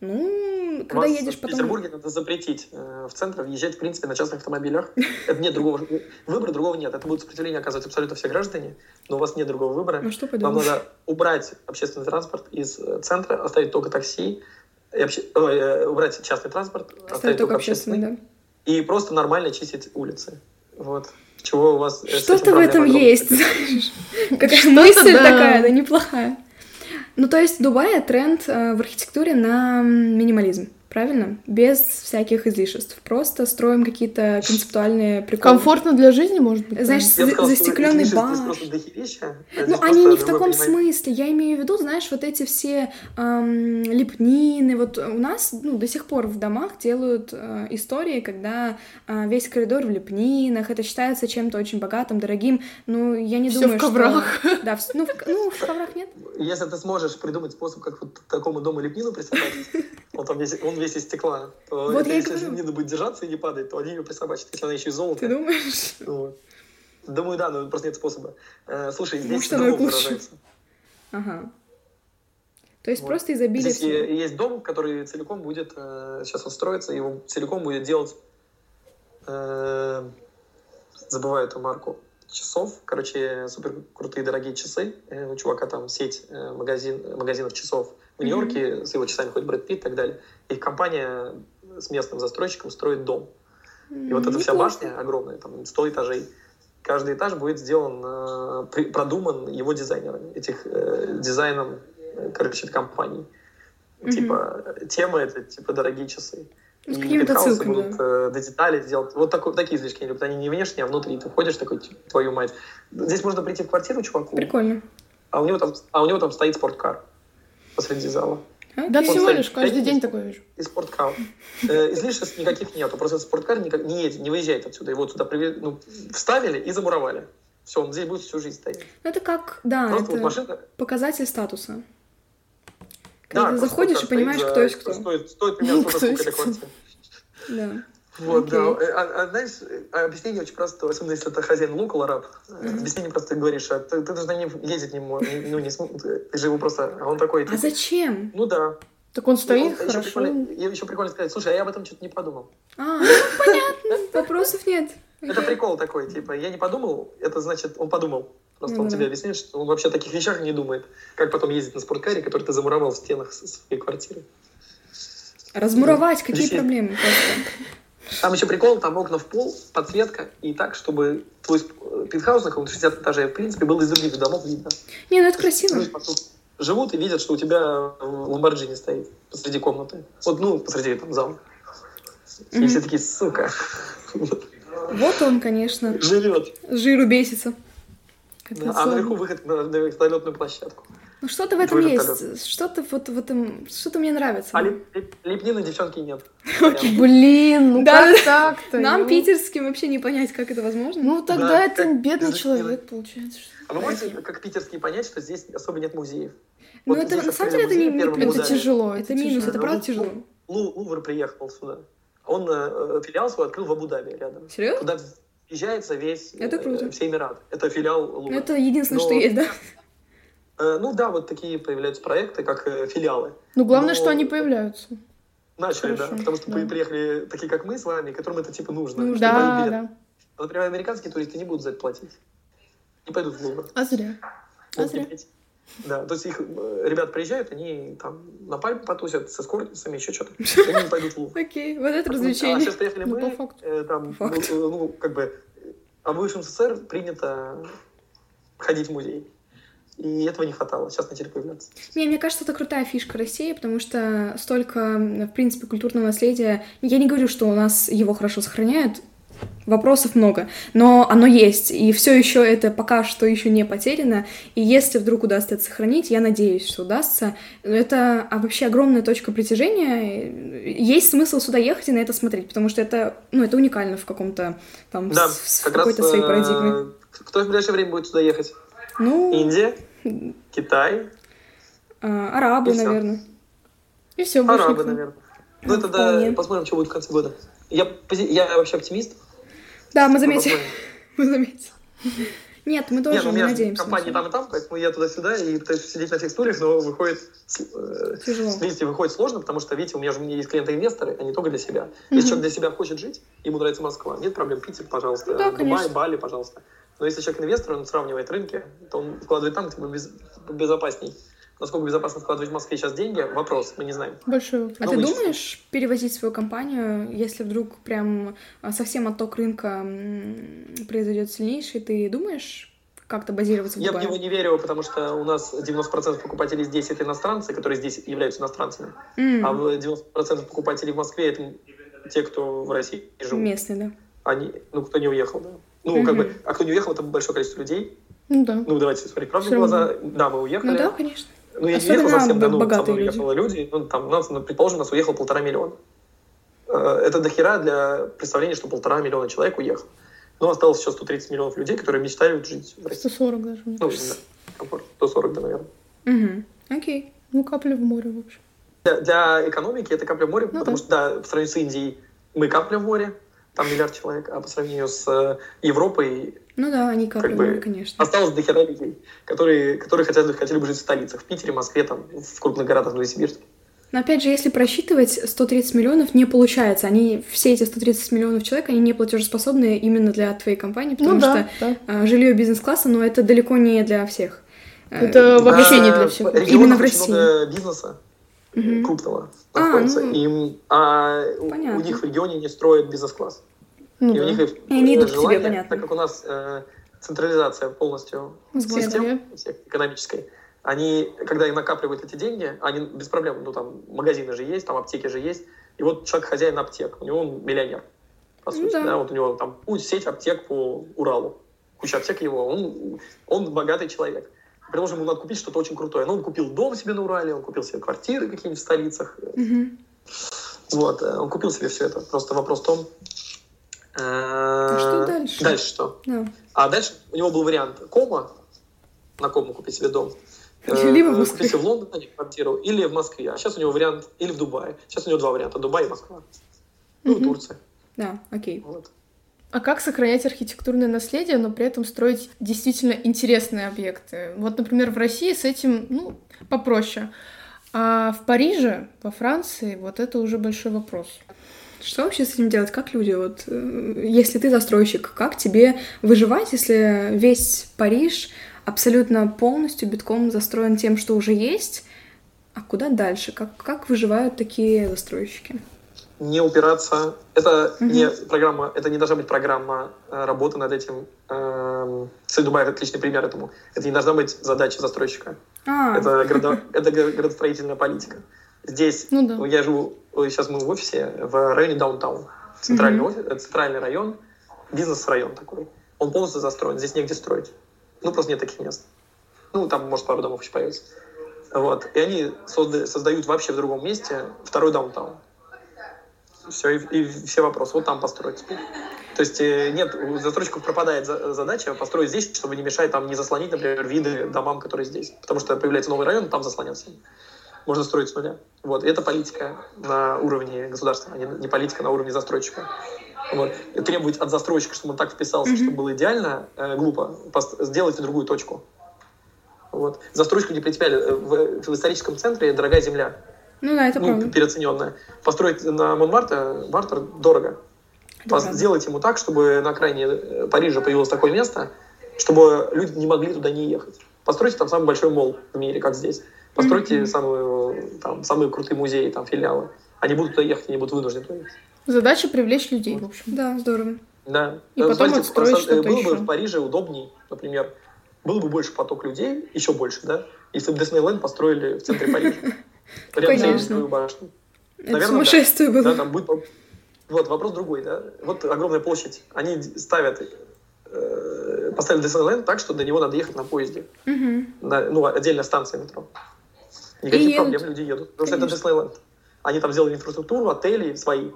Speaker 1: Ну,
Speaker 2: У
Speaker 1: когда
Speaker 2: нас
Speaker 1: едешь
Speaker 2: в
Speaker 1: потом...
Speaker 2: Петербурге надо запретить э, в центр въезжать, в принципе, на частных автомобилях. Это нет другого... Выбора другого нет. Это будут сопротивление оказывать абсолютно все граждане, но у вас нет другого выбора.
Speaker 1: Ну, что
Speaker 2: Вам надо убрать общественный транспорт из э, центра, оставить только такси, и обще- ой, э, убрать частный транспорт, оставить,
Speaker 1: Оставить только общественный, да.
Speaker 2: и просто нормально чистить улицы. Вот. Чего у вас...
Speaker 1: Что-то в этом есть, знаешь. Какая мысль такая, да, неплохая. Ну, то есть в Дубае тренд э, в архитектуре на минимализм, правильно? Без всяких излишеств. Просто строим какие-то концептуальные приколы.
Speaker 3: Комфортно для жизни, может быть.
Speaker 1: Знаешь,
Speaker 2: бы сказал,
Speaker 1: застекленный
Speaker 2: дохерища, а
Speaker 1: Ну, они не в таком
Speaker 2: понимание.
Speaker 1: смысле. Я имею в виду, знаешь, вот эти все эм, лепнины. Вот у нас ну, до сих пор в домах делают э, истории, когда э, весь коридор в лепнинах. Это считается чем-то очень богатым, дорогим. Ну, я не
Speaker 3: Всё
Speaker 1: думаю,
Speaker 3: в коврах.
Speaker 1: что... Да, в- ну, в, ну, в коврах нет.
Speaker 2: Если ты сможешь придумать способ, как вот к такому дому лепнину присобачить, он там весь, он весь из стекла, то
Speaker 1: Вот
Speaker 2: это
Speaker 1: я и
Speaker 2: если
Speaker 1: говорю.
Speaker 2: лепнина будет держаться и не падать, то они ее присобачат, если она еще из золота.
Speaker 1: Ты думаешь?
Speaker 2: Вот. Думаю, да, но просто нет способа. Э, слушай, здесь
Speaker 1: Может, и
Speaker 2: выражается.
Speaker 1: Ага. То есть
Speaker 2: Вот.
Speaker 1: просто изобилие
Speaker 2: Здесь
Speaker 1: всего.
Speaker 2: есть дом, который целиком будет, э, сейчас он строится, его целиком будет делать, э, забываю эту марку, часов. Короче, супер крутые дорогие часы. Э, У чувака там сеть э, магазин, магазинов часов в Нью-Йорке, с его часами хоть Брэд Питт и так далее. Их компания с местным застройщиком строит дом. И вот эта вся башня огромная, там 100 этажей, каждый этаж будет сделан, э, продуман его дизайнерами, этих дизайном, короче, компаний.
Speaker 1: Мгм.
Speaker 2: Типа, тема это, типа, дорогие часы.
Speaker 1: С
Speaker 2: И
Speaker 1: ссылками,
Speaker 2: будут э, до деталей сделать. Вот такой, такие излишки. они любят. Они не внешние, а внутри. Ты ходишь такой, типа, твою мать. Здесь можно прийти в квартиру чуваку,
Speaker 1: Прикольно.
Speaker 2: а у него там, а у него там стоит спорткар посреди зала.
Speaker 3: Да
Speaker 1: Окей.
Speaker 3: всего лишь, каждый день
Speaker 2: минут.
Speaker 3: такое вижу.
Speaker 2: И спорткар. Э, излишеств никаких нету. Просто спорткар никак не едет, не выезжает отсюда. Его туда приве- ну, вставили и замуровали. Все, он здесь будет всю жизнь стоять.
Speaker 1: Ну, это как, да,
Speaker 2: Просто вот
Speaker 1: это
Speaker 2: машина...
Speaker 1: показатель статуса.
Speaker 2: Да,
Speaker 1: Когда ты
Speaker 2: просто
Speaker 1: заходишь и понимаешь,
Speaker 2: стоит
Speaker 1: кто
Speaker 2: за-
Speaker 1: есть кто.
Speaker 2: Стоит, стоит примерно
Speaker 3: Ну,
Speaker 2: столько,
Speaker 3: кто
Speaker 2: квартира.
Speaker 1: Да.
Speaker 2: Вот, да.
Speaker 1: Окей.
Speaker 2: А, а знаешь, а объяснение очень просто, особенно если это хозяин лука, араб. Объяснение просто ты говоришь, а ты, ты даже на нем ездить не можешь, ну, не см- ты же его просто, а он такой,
Speaker 1: А
Speaker 2: типа,
Speaker 1: зачем?
Speaker 2: ну да.
Speaker 3: Так он
Speaker 2: Ну,
Speaker 3: стоит
Speaker 2: еще
Speaker 3: хорошо.
Speaker 2: прикольно- и еще прикольно сказать, слушай, а я об этом что-то не подумал.
Speaker 1: А, ну, понятно, вопросов нет.
Speaker 2: Это прикол такой, типа, я не подумал, это значит, он подумал. Просто
Speaker 1: Ну
Speaker 2: он тебе объясняет, что он вообще о таких вещах не думает. Как потом ездить на спорткаре, который ты замуровал в стенах своей квартиры.
Speaker 1: Размуровать, какие
Speaker 2: есть-
Speaker 1: проблемы просто.
Speaker 2: Там еще прикол, там окна в пол, подсветка, и так, чтобы твой пентхаус на каком-то 60 этаже, в принципе, был из других домов видно.
Speaker 1: Не, ну это красиво.
Speaker 2: Вокруг живут и видят, что у тебя ламборджини стоит посреди комнаты. Вот, ну, посреди там зала. И
Speaker 1: Мгм.
Speaker 2: все такие, сука,
Speaker 1: Вот он, конечно,
Speaker 2: живет.
Speaker 1: жиру бесится.
Speaker 2: А
Speaker 1: Капец.
Speaker 2: наверху выход на, на вертолетную площадку.
Speaker 1: Ну что-то в этом
Speaker 2: Твой
Speaker 1: есть, что-то вот в этом, что-то мне нравится.
Speaker 2: А лип- лип- лепнины девчонки нет.
Speaker 3: Блин, ну
Speaker 1: Да,
Speaker 3: как так-то?
Speaker 1: Нам,
Speaker 3: Ну,
Speaker 1: питерским, вообще не понять, как это возможно.
Speaker 3: Ну тогда
Speaker 2: Да,
Speaker 3: это
Speaker 2: как
Speaker 3: бедный человек, получается. что-
Speaker 2: А вы можете, как питерские, понять, что здесь особо нет музеев?
Speaker 1: Ну,
Speaker 2: Вот
Speaker 1: это на самом деле это не, плюс.
Speaker 3: Это тяжело.
Speaker 1: Это минус,
Speaker 3: тяжело.
Speaker 1: это правда тяжело.
Speaker 2: Лу- Лувр приехал сюда. Он э, филиал свой открыл в Абу-Даби рядом.
Speaker 1: Серьезно?
Speaker 2: Туда въезжается весь
Speaker 1: Это
Speaker 2: э,
Speaker 1: круто.
Speaker 2: все Эмираты. Это филиал Лувра.
Speaker 1: Ну, это единственное,
Speaker 2: Но-
Speaker 1: что есть, да?
Speaker 2: Э, ну да, вот такие появляются проекты, как э, филиалы.
Speaker 3: Ну главное,
Speaker 2: Но-
Speaker 3: что они появляются.
Speaker 2: Начали,
Speaker 3: Хорошо,
Speaker 2: да. Потому что
Speaker 3: да.
Speaker 2: приехали такие, как мы с вами, которым это типа нужно. Чтобы
Speaker 3: Да, да.
Speaker 2: А, Например, американские туристы не будут за это платить. Не пойдут в Лувр.
Speaker 3: А зря. А зря.
Speaker 2: видите. Да, то есть их э, ребят приезжают, они там на пальме потусят с эскортницами, еще что-то. И Они не пойдут в Лувр.
Speaker 1: Окей, вот это
Speaker 2: А
Speaker 1: развлечение.
Speaker 2: сейчас приехали
Speaker 3: Ну,
Speaker 2: мы, э, там, ну, ну, как бы, а в бывшем СССР принято ходить в музей. и этого не хватало. Сейчас начали появляться.
Speaker 1: Не, мне кажется, это крутая фишка России, потому что столько, в принципе, культурного наследия. Я не говорю, что у нас его хорошо сохраняют, Вопросов много, но оно есть, и все еще это пока что еще не потеряно. И если вдруг удастся это сохранить, я надеюсь, что удастся. Это а вообще огромная точка притяжения. Есть смысл сюда ехать и на это смотреть, потому что это, ну, это уникально в каком-то там
Speaker 2: Да,
Speaker 1: с- в
Speaker 2: как
Speaker 1: какой-то
Speaker 2: раз,
Speaker 1: своей
Speaker 2: э,
Speaker 1: парадигме.
Speaker 2: Кто в ближайшее время будет сюда ехать?
Speaker 1: Ну,
Speaker 2: Индия, Китай,
Speaker 1: а, арабы,
Speaker 2: И
Speaker 1: наверное.
Speaker 3: И все, больше
Speaker 2: арабы,
Speaker 3: никто.
Speaker 2: наверное. Ну, это да, посмотрим, что будет в конце года. Я, я вообще оптимист.
Speaker 1: Да, мы
Speaker 2: Ну,
Speaker 1: заметили. Мы заметили. Нет, мы тоже
Speaker 2: ну, у
Speaker 1: мы надеемся. на
Speaker 2: компания
Speaker 1: всё.
Speaker 2: там и там, поэтому я туда-сюда и пытаюсь сидеть на всех стульях, но выходит... э,
Speaker 1: Тяжело.
Speaker 2: Видите, выходит сложно, потому что, видите, у меня же у меня есть клиенты-инвесторы, а не только для себя. Если человек для себя хочет жить, ему нравится Москва, нет проблем, Питер, пожалуйста,
Speaker 1: Ну да,
Speaker 2: Дубай,
Speaker 1: конечно.
Speaker 2: Бали, пожалуйста. Но если человек инвестор, он сравнивает рынки, то он вкладывает там, где без- безопасней. Насколько безопасно вкладывать в Москве сейчас деньги, вопрос, мы не знаем.
Speaker 3: Большой вопрос.
Speaker 1: А ты
Speaker 2: вычислим.
Speaker 1: думаешь перевозить свою компанию, если вдруг прям а, совсем отток рынка произойдет сильнейший, ты думаешь как-то базироваться в
Speaker 2: Я в
Speaker 1: Дубае?
Speaker 2: него не верю, потому что у нас 90% покупателей здесь это иностранцы, которые здесь являются иностранцами.
Speaker 1: М,
Speaker 2: А в 90% покупателей в Москве это те, кто в России живут.
Speaker 1: Местный, да.
Speaker 2: Они, ну, кто не уехал, да. Ну,
Speaker 1: Мгм.
Speaker 2: как бы, а кто не уехал, это большое количество людей.
Speaker 3: Ну да.
Speaker 2: Ну, давайте смотреть правду в
Speaker 3: Всё
Speaker 2: глаза. Да, мы уехали.
Speaker 1: Ну да, конечно.
Speaker 2: Ну, я не
Speaker 1: Особенно
Speaker 2: уехал совсем, да, ну, со мной
Speaker 1: люди.
Speaker 2: люди. Ну, там, нас, ну, предположим, у нас уехало полтора миллиона. Э, Это дохера для представления, что полтора миллиона человек уехал. Но осталось еще 130 миллионов людей, которые мечтают жить в России.
Speaker 3: 140 даже, мне
Speaker 2: Ну,
Speaker 3: кажется.
Speaker 2: да, комфорт. 140, да, наверное.
Speaker 1: Мгм. Окей.
Speaker 3: Ну, капля в море, в общем.
Speaker 2: Для, для экономики это капля в море,
Speaker 3: Ну
Speaker 2: потому
Speaker 3: да.
Speaker 2: что, да, по сравнению с Индией мы капля в море, там миллиард человек, а по сравнению с э, Европой
Speaker 1: Ну да, они капли
Speaker 2: Как бы
Speaker 1: конечно.
Speaker 2: осталось дохера людей, которые, которые хотят, хотели бы жить в столицах, в Питере, Москве, там, в крупных городах, в Новосибирске.
Speaker 1: Но опять же, если просчитывать, 130 миллионов не получается. Они, все эти 130 миллионов человек, они не платежеспособны именно для твоей компании, потому
Speaker 3: Ну
Speaker 1: что
Speaker 3: да, да.
Speaker 1: а, жилье бизнес-класса, но это далеко не для всех. Э,
Speaker 3: Это вообще не для всех.
Speaker 1: Именно в России.
Speaker 2: много бизнеса
Speaker 1: Мгм.
Speaker 2: крупного
Speaker 1: А,
Speaker 2: находится.
Speaker 1: ну,
Speaker 2: Им, а у- у них в регионе не строят бизнес-класс.
Speaker 3: Ну
Speaker 2: и у
Speaker 3: да.
Speaker 2: них и,
Speaker 1: И они идут к тебе,
Speaker 2: желание,
Speaker 1: понятно.
Speaker 2: так как у нас э, централизация полностью систем всех экономической, они, когда им накапливают эти деньги, они без проблем, ну там магазины же есть, там аптеки же есть, и вот человек хозяин аптек, у него он миллионер, по сути,
Speaker 1: да.
Speaker 2: да. вот у него там сеть аптек по Уралу, куча аптек его, он, он богатый человек. Предположим, ему надо купить что-то очень крутое. Ну, он купил дом себе на Урале, он купил себе квартиры какие-нибудь в столицах.
Speaker 1: Мгм.
Speaker 2: Вот, э, он купил себе все это. Просто вопрос в том... А
Speaker 1: что дальше?
Speaker 2: Дальше что?
Speaker 1: Да.
Speaker 2: А дальше у него был вариант кома, на кому купить себе дом.
Speaker 1: Либо в
Speaker 2: Э,
Speaker 1: Москве.
Speaker 2: Купить себе в Лондоне квартиру или в Москве. А сейчас у него вариант или в Дубае. Сейчас у него два варианта. Дубай и Москва. Ну,
Speaker 1: Мгм.
Speaker 2: Турция.
Speaker 1: Да, окей.
Speaker 2: Вот.
Speaker 3: А как сохранять архитектурное наследие, но при этом строить действительно интересные объекты? Вот, например, в России с этим, ну, попроще. А в Париже, во Франции, вот это уже большой вопрос.
Speaker 1: Что вообще с этим делать? Как люди, вот, э, если ты застройщик, как тебе выживать, если весь Париж абсолютно полностью битком застроен тем, что уже есть, а куда дальше? Как, как выживают такие застройщики?
Speaker 2: Не упираться. Это
Speaker 1: Мгм.
Speaker 2: не программа, это не должна быть программа э, работы над этим. Эм, Кстати, Дубай отличный пример этому. Это не должна быть задача застройщика.
Speaker 1: А,
Speaker 2: Это, градо- это градостроительная политика. Здесь
Speaker 3: Ну да.
Speaker 2: Я живу, ой, сейчас мы в офисе в районе Даунтаун. Центральный,
Speaker 1: Мгм.
Speaker 2: офис, это центральный район, бизнес-район такой. Он полностью застроен, здесь негде строить. Ну, просто нет таких мест. Ну, там, может, пару домов еще появится. Вот. И они созда- создают вообще в другом месте второй даунтаун. Все, и, и все вопросы. Вот там построить теперь. То есть э, нет, у застройщиков пропадает за- задача построить здесь, чтобы не мешать, там, не заслонить, например, виды домам, которые здесь. Потому что появляется новый район, там заслоняться. Можно строить с нуля. Вот. И это политика на уровне государства, а не, политика на уровне застройщика. Вот. И требовать от застройщика, чтобы он так вписался,
Speaker 1: Мгм.
Speaker 2: чтобы было идеально, э, глупо. Пост- сделайте другую точку. Вот. Застройщику не принципиально. Э, В, в историческом центре дорогая земля,
Speaker 1: ну да, это
Speaker 2: ну,
Speaker 1: правда.
Speaker 2: переоцененная. Построить на Монмарте Мартер дорого.
Speaker 1: Правда.
Speaker 2: Сделать ему так, чтобы на окраине э, Парижа появилось такое место, чтобы люди не могли туда не ехать. Постройте там самый большой мол в мире, как здесь. Постройте
Speaker 1: Мгм.
Speaker 2: самую, там, самые крутые музеи, там, филиалы. Они будут туда ехать, они будут вынуждены туда ехать.
Speaker 3: Задача привлечь людей, в общем.
Speaker 1: Да, здорово.
Speaker 2: Да.
Speaker 3: И
Speaker 2: Э,
Speaker 3: потом
Speaker 2: знаете,
Speaker 3: отстроить
Speaker 2: просто, э,
Speaker 3: что-то
Speaker 2: Было бы
Speaker 3: еще.
Speaker 2: в Париже удобней, например, был бы больше поток людей, еще больше, да, если бы Диснейленд построили в центре Парижа. С свою башню.
Speaker 1: Это Наверное, сумасшествие да. было.
Speaker 2: Да, там будет... Вот, вопрос другой, да. Вот огромная площадь. Они ставят э, поставили Диснейленд так, что до него надо ехать на поезде.
Speaker 1: Угу.
Speaker 2: На, ну, отдельная станция метро. Никаких и проблем, едут. люди едут. Потому Конечно. что это Диснейленд. Они там сделали инфраструктуру, отели свои.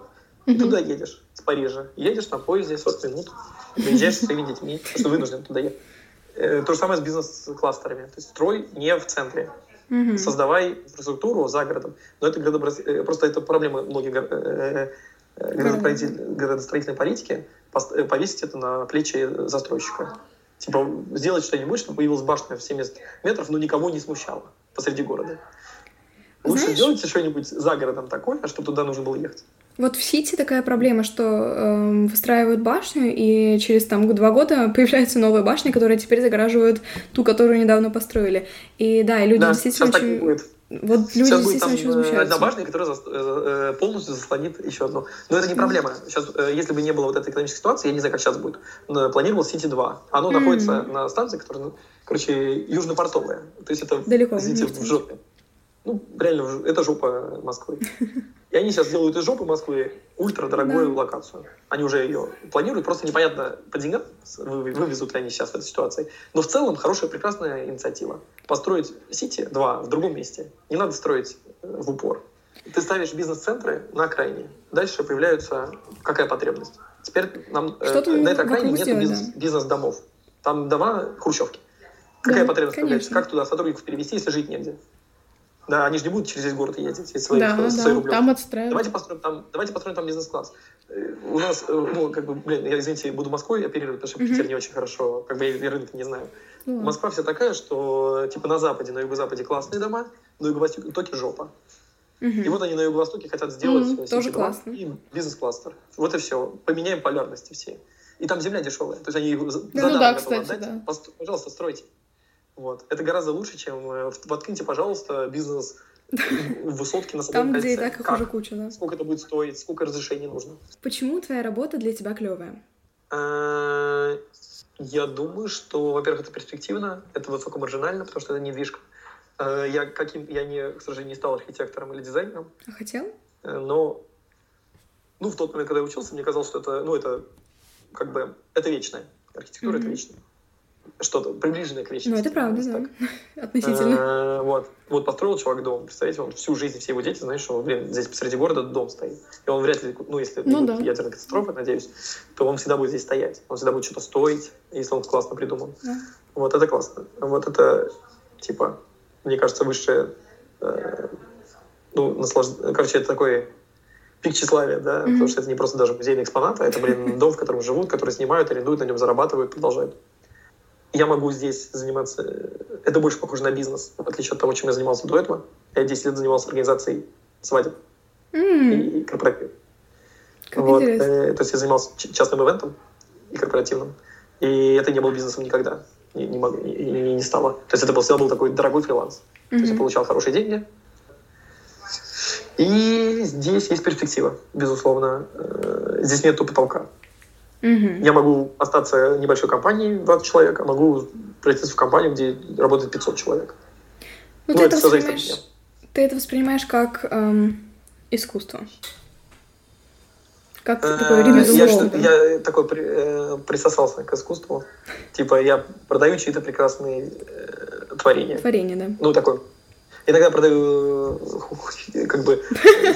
Speaker 2: И угу. туда едешь, с Парижа. Едешь на поезде 40 минут, приезжаешь со своими детьми, потому что вынужден туда ехать. Э, то же самое с бизнес-кластерами. То есть строй не в центре.
Speaker 1: Угу.
Speaker 2: Создавай инфраструктуру за городом. Но это градообраз... Э, просто это проблема многих э, градостроительной политики. Повесить это на плечи застройщика. Типа сделать что-нибудь, чтобы появилась башня в 70 метров, но никого не смущало посреди города. Лучше Знаешь, сделайте что-нибудь за городом такое, чтобы туда нужно было ехать.
Speaker 1: Вот в Сити такая проблема, что э, выстраивают башню, и через там два года появляется новая башня, которая теперь загораживает ту, которую недавно построили. И да, и люди да, действительно очень...
Speaker 2: будет.
Speaker 1: Вот люди сейчас действительно очень возмущаются.
Speaker 2: Одна башня, которая за, э, полностью заслонит еще одну. Но это не проблема. Сейчас, э, если бы не было вот этой экономической ситуации, я не знаю, как сейчас будет. Планировал Сити 2. Оно mm-hmm. находится на станции, которая, ну, короче, южно-портовая. То есть это,
Speaker 1: Далеко,
Speaker 2: извините, в жопе. Ну, реально, это жопа Москвы. И они сейчас делают из жопы Москвы ультрадорогую да. локацию. Они уже ее планируют, просто непонятно по деньгам, вывезут ли они сейчас в этой ситуации. Но в целом хорошая, прекрасная инициатива. Построить Сити 2 в другом месте. Не надо строить э, в упор. Ты ставишь бизнес-центры на окраине. Дальше появляется какая потребность. Теперь нам э, на этой окраине нет бизнес, да. бизнес-домов. Там дома хрущевки. Какая да, потребность появляется? Как туда сотрудников перевести, если жить негде? Да, они же не будут через весь город ездить из своих,
Speaker 3: да,
Speaker 2: своих
Speaker 3: да, там отстраивать.
Speaker 2: Давайте построим там, давайте построим там бизнес-класс. Э, у нас, э, ну, как бы, блин, я, извините, буду Москвой оперировать, потому что mm-hmm. Питер не очень хорошо, как бы я рынок не знаю. Mm-hmm. Москва вся такая, что, типа, на западе, на юго-западе классные дома, на юго-востоке жопа.
Speaker 1: Mm-hmm.
Speaker 2: И вот они на юго-востоке хотят сделать
Speaker 1: mm-hmm, тоже классно.
Speaker 2: и бизнес-кластер. Вот и все. Поменяем полярности все. И там земля дешевая. То есть они
Speaker 3: да, за ну, да, кстати, отдать. Да.
Speaker 2: Пожалуйста, стройте. Вот. Это гораздо лучше, чем э, воткните, пожалуйста, бизнес высотки на
Speaker 1: Там, где и так их уже куча, да.
Speaker 2: Сколько это будет стоить, сколько разрешений нужно.
Speaker 1: Почему твоя работа для тебя клевая?
Speaker 2: А, я думаю, что, во-первых, это перспективно, это высокомаржинально, потому что это недвижка. А, я, каким, я не, к сожалению, не стал архитектором или дизайнером.
Speaker 1: А хотел?
Speaker 2: Э, но ну, в тот момент, когда я учился, мне казалось, что это, ну, это как бы, это вечное. Архитектура mm-hmm. — это вечное что-то приближенное к вечности.
Speaker 1: Ну, это правда, да. Относительно.
Speaker 2: А, вот. Вот построил чувак дом, представляете, он всю жизнь, все его дети, знаешь, что, блин, здесь посреди города дом стоит. И он вряд ли, ну, если ну, да. ядерная катастрофа, надеюсь, то он всегда будет здесь стоять. Он всегда будет что-то стоить, если он классно придуман.
Speaker 1: Да.
Speaker 2: Вот это классно. Вот это, типа, мне кажется, высшее, э, ну, наслаждение. Короче, это такой пик тщеславия, да, mm-hmm. потому что это не просто даже музейный экспонат, а это, блин, дом, в котором живут, который снимают, арендуют, на нем зарабатывают, продолжают я могу здесь заниматься... Это больше похоже на бизнес, в отличие от того, чем я занимался до этого. Я 10 лет занимался организацией свадеб
Speaker 1: mm.
Speaker 2: и, и корпоративов.
Speaker 1: Как
Speaker 2: вот. Э, то есть я занимался частным ивентом и корпоративным. И это не было бизнесом никогда. Не, не, мог, не, не стало. То есть это был, всегда был такой дорогой фриланс. Mm-hmm. То есть я получал хорошие деньги. И здесь есть перспектива, безусловно. Э, здесь нет потолка.
Speaker 1: Угу.
Speaker 2: Я могу остаться небольшой компанией, 20 человек, а могу пройти в компанию, где работает 500 человек.
Speaker 1: Ну, ну ты, это, воспринимаешь, ты это воспринимаешь как эм, искусство? Как э, такое ремесло?
Speaker 2: Я, я такой при, э, присосался к искусству. Типа я продаю чьи-то прекрасные э, творения.
Speaker 1: Творения, да.
Speaker 2: Ну, такой иногда продаю э, как бы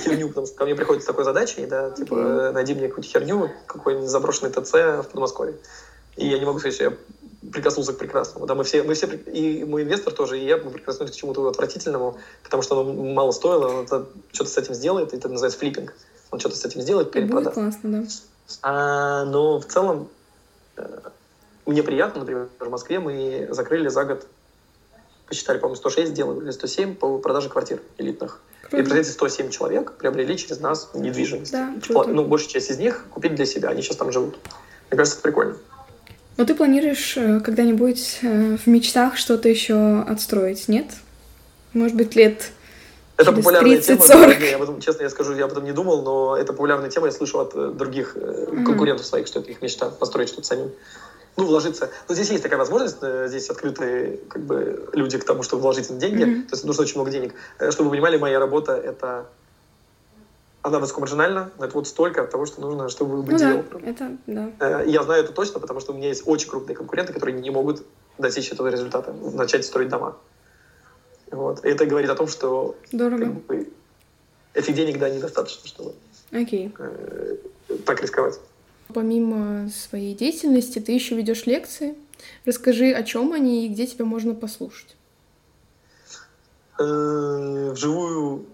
Speaker 2: херню, потому что ко мне приходит с такой задачей, да, типа, mm-hmm. найди мне какую-то херню, какой-нибудь заброшенный ТЦ в Подмосковье. И я не могу сказать, что я прикоснулся к прекрасному. Да, мы все, мы все, и мой инвестор тоже, и я, мы прикоснулись к чему-то отвратительному, потому что оно мало стоило, он это, что-то с этим сделает, и это называется флиппинг. Он что-то с этим сделает, перепродаст.
Speaker 1: Будет классно, да.
Speaker 2: А, но в целом э, мне приятно, например, в Москве мы закрыли за год посчитали, по-моему, 106 сделали, или 107 по продаже квартир элитных. Круто. И, представляете, 107 человек приобрели через нас недвижимость.
Speaker 1: Да,
Speaker 2: круто. Ну, большая часть из них купили для себя, они сейчас там живут. Мне кажется, это прикольно.
Speaker 1: Но ты планируешь э, когда-нибудь э, в мечтах что-то еще отстроить, нет? Может быть, лет
Speaker 2: это популярная 30, тема. Я об этом, честно я скажу, я об этом не думал, но это популярная тема. Я слышал от э, других mm-hmm. конкурентов своих, что это их мечта построить что-то самим. Ну, вложиться. Ну, здесь есть такая возможность, э, здесь открытые как бы люди к тому, чтобы вложить деньги, mm-hmm. то есть нужно очень много денег. Э, чтобы вы понимали, моя работа — это она высокомаржинальна, но это вот столько от того, что нужно, чтобы быть ну,
Speaker 1: девелопером. Да, это, да.
Speaker 2: Э, я знаю это точно, потому что у меня есть очень крупные конкуренты, которые не могут достичь этого результата, начать строить дома. Вот. И это говорит о том, что
Speaker 1: Дорого. Как бы,
Speaker 2: этих денег, да, недостаточно, чтобы
Speaker 1: okay.
Speaker 2: так рисковать.
Speaker 3: Помимо своей деятельности, ты еще ведешь лекции. Расскажи, о чем они и где тебя можно послушать.
Speaker 2: Э, вживую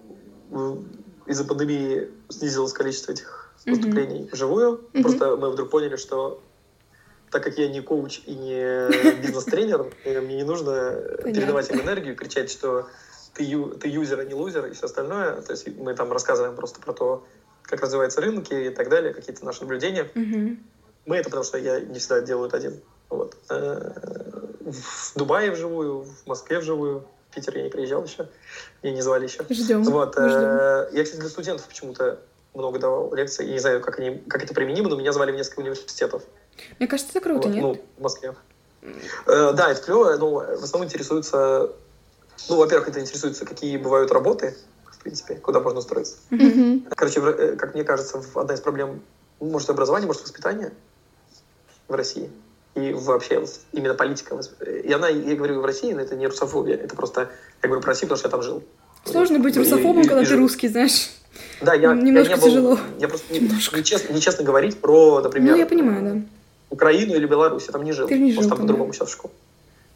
Speaker 2: из-за пандемии снизилось количество этих выступлений mm-hmm. вживую. Mm-hmm. Просто мы вдруг поняли, что так как я не коуч и не бизнес-тренер, мне не нужно передавать им энергию, кричать, что ты, ты юзер, а не лузер и все остальное. То есть мы там рассказываем просто про то, как развиваются рынки и так далее, какие-то наши наблюдения.
Speaker 1: Mm-hmm.
Speaker 2: Мы это потому что я не всегда делаю это один. Вот. Э, в Дубае вживую, в Москве вживую, в Питер я не приезжал еще, меня не звали еще.
Speaker 3: Ждем.
Speaker 2: Вот. Э, ждем. Я, кстати, для студентов почему-то много давал лекций. Я не знаю, как, они, как это применимо, но меня звали в несколько университетов.
Speaker 1: Мне кажется, это круто, вот, нет?
Speaker 2: Ну, в Москве. Э, да, это клево, но в основном интересуется... Ну, во-первых, это интересуется, какие бывают работы, принципе, куда можно устроиться.
Speaker 1: Mm-hmm.
Speaker 2: Короче, э, как мне кажется, одна из проблем, может, образование, может, воспитание в России и вообще именно политика. И она, я говорю в России, но это не русофобия, это просто, я говорю про Россию, потому что я там жил.
Speaker 1: Сложно быть русофобом, и, когда и, ты русский, знаешь.
Speaker 2: Да, я,
Speaker 1: Немножко
Speaker 2: я не
Speaker 1: был, тяжело.
Speaker 2: Я просто не, нечестно, нечестно говорить про, например,
Speaker 1: ну, я понимаю, да.
Speaker 2: Украину или Беларусь. Я там не жил.
Speaker 1: Ты не жил,
Speaker 2: там по-другому сейчас в школе.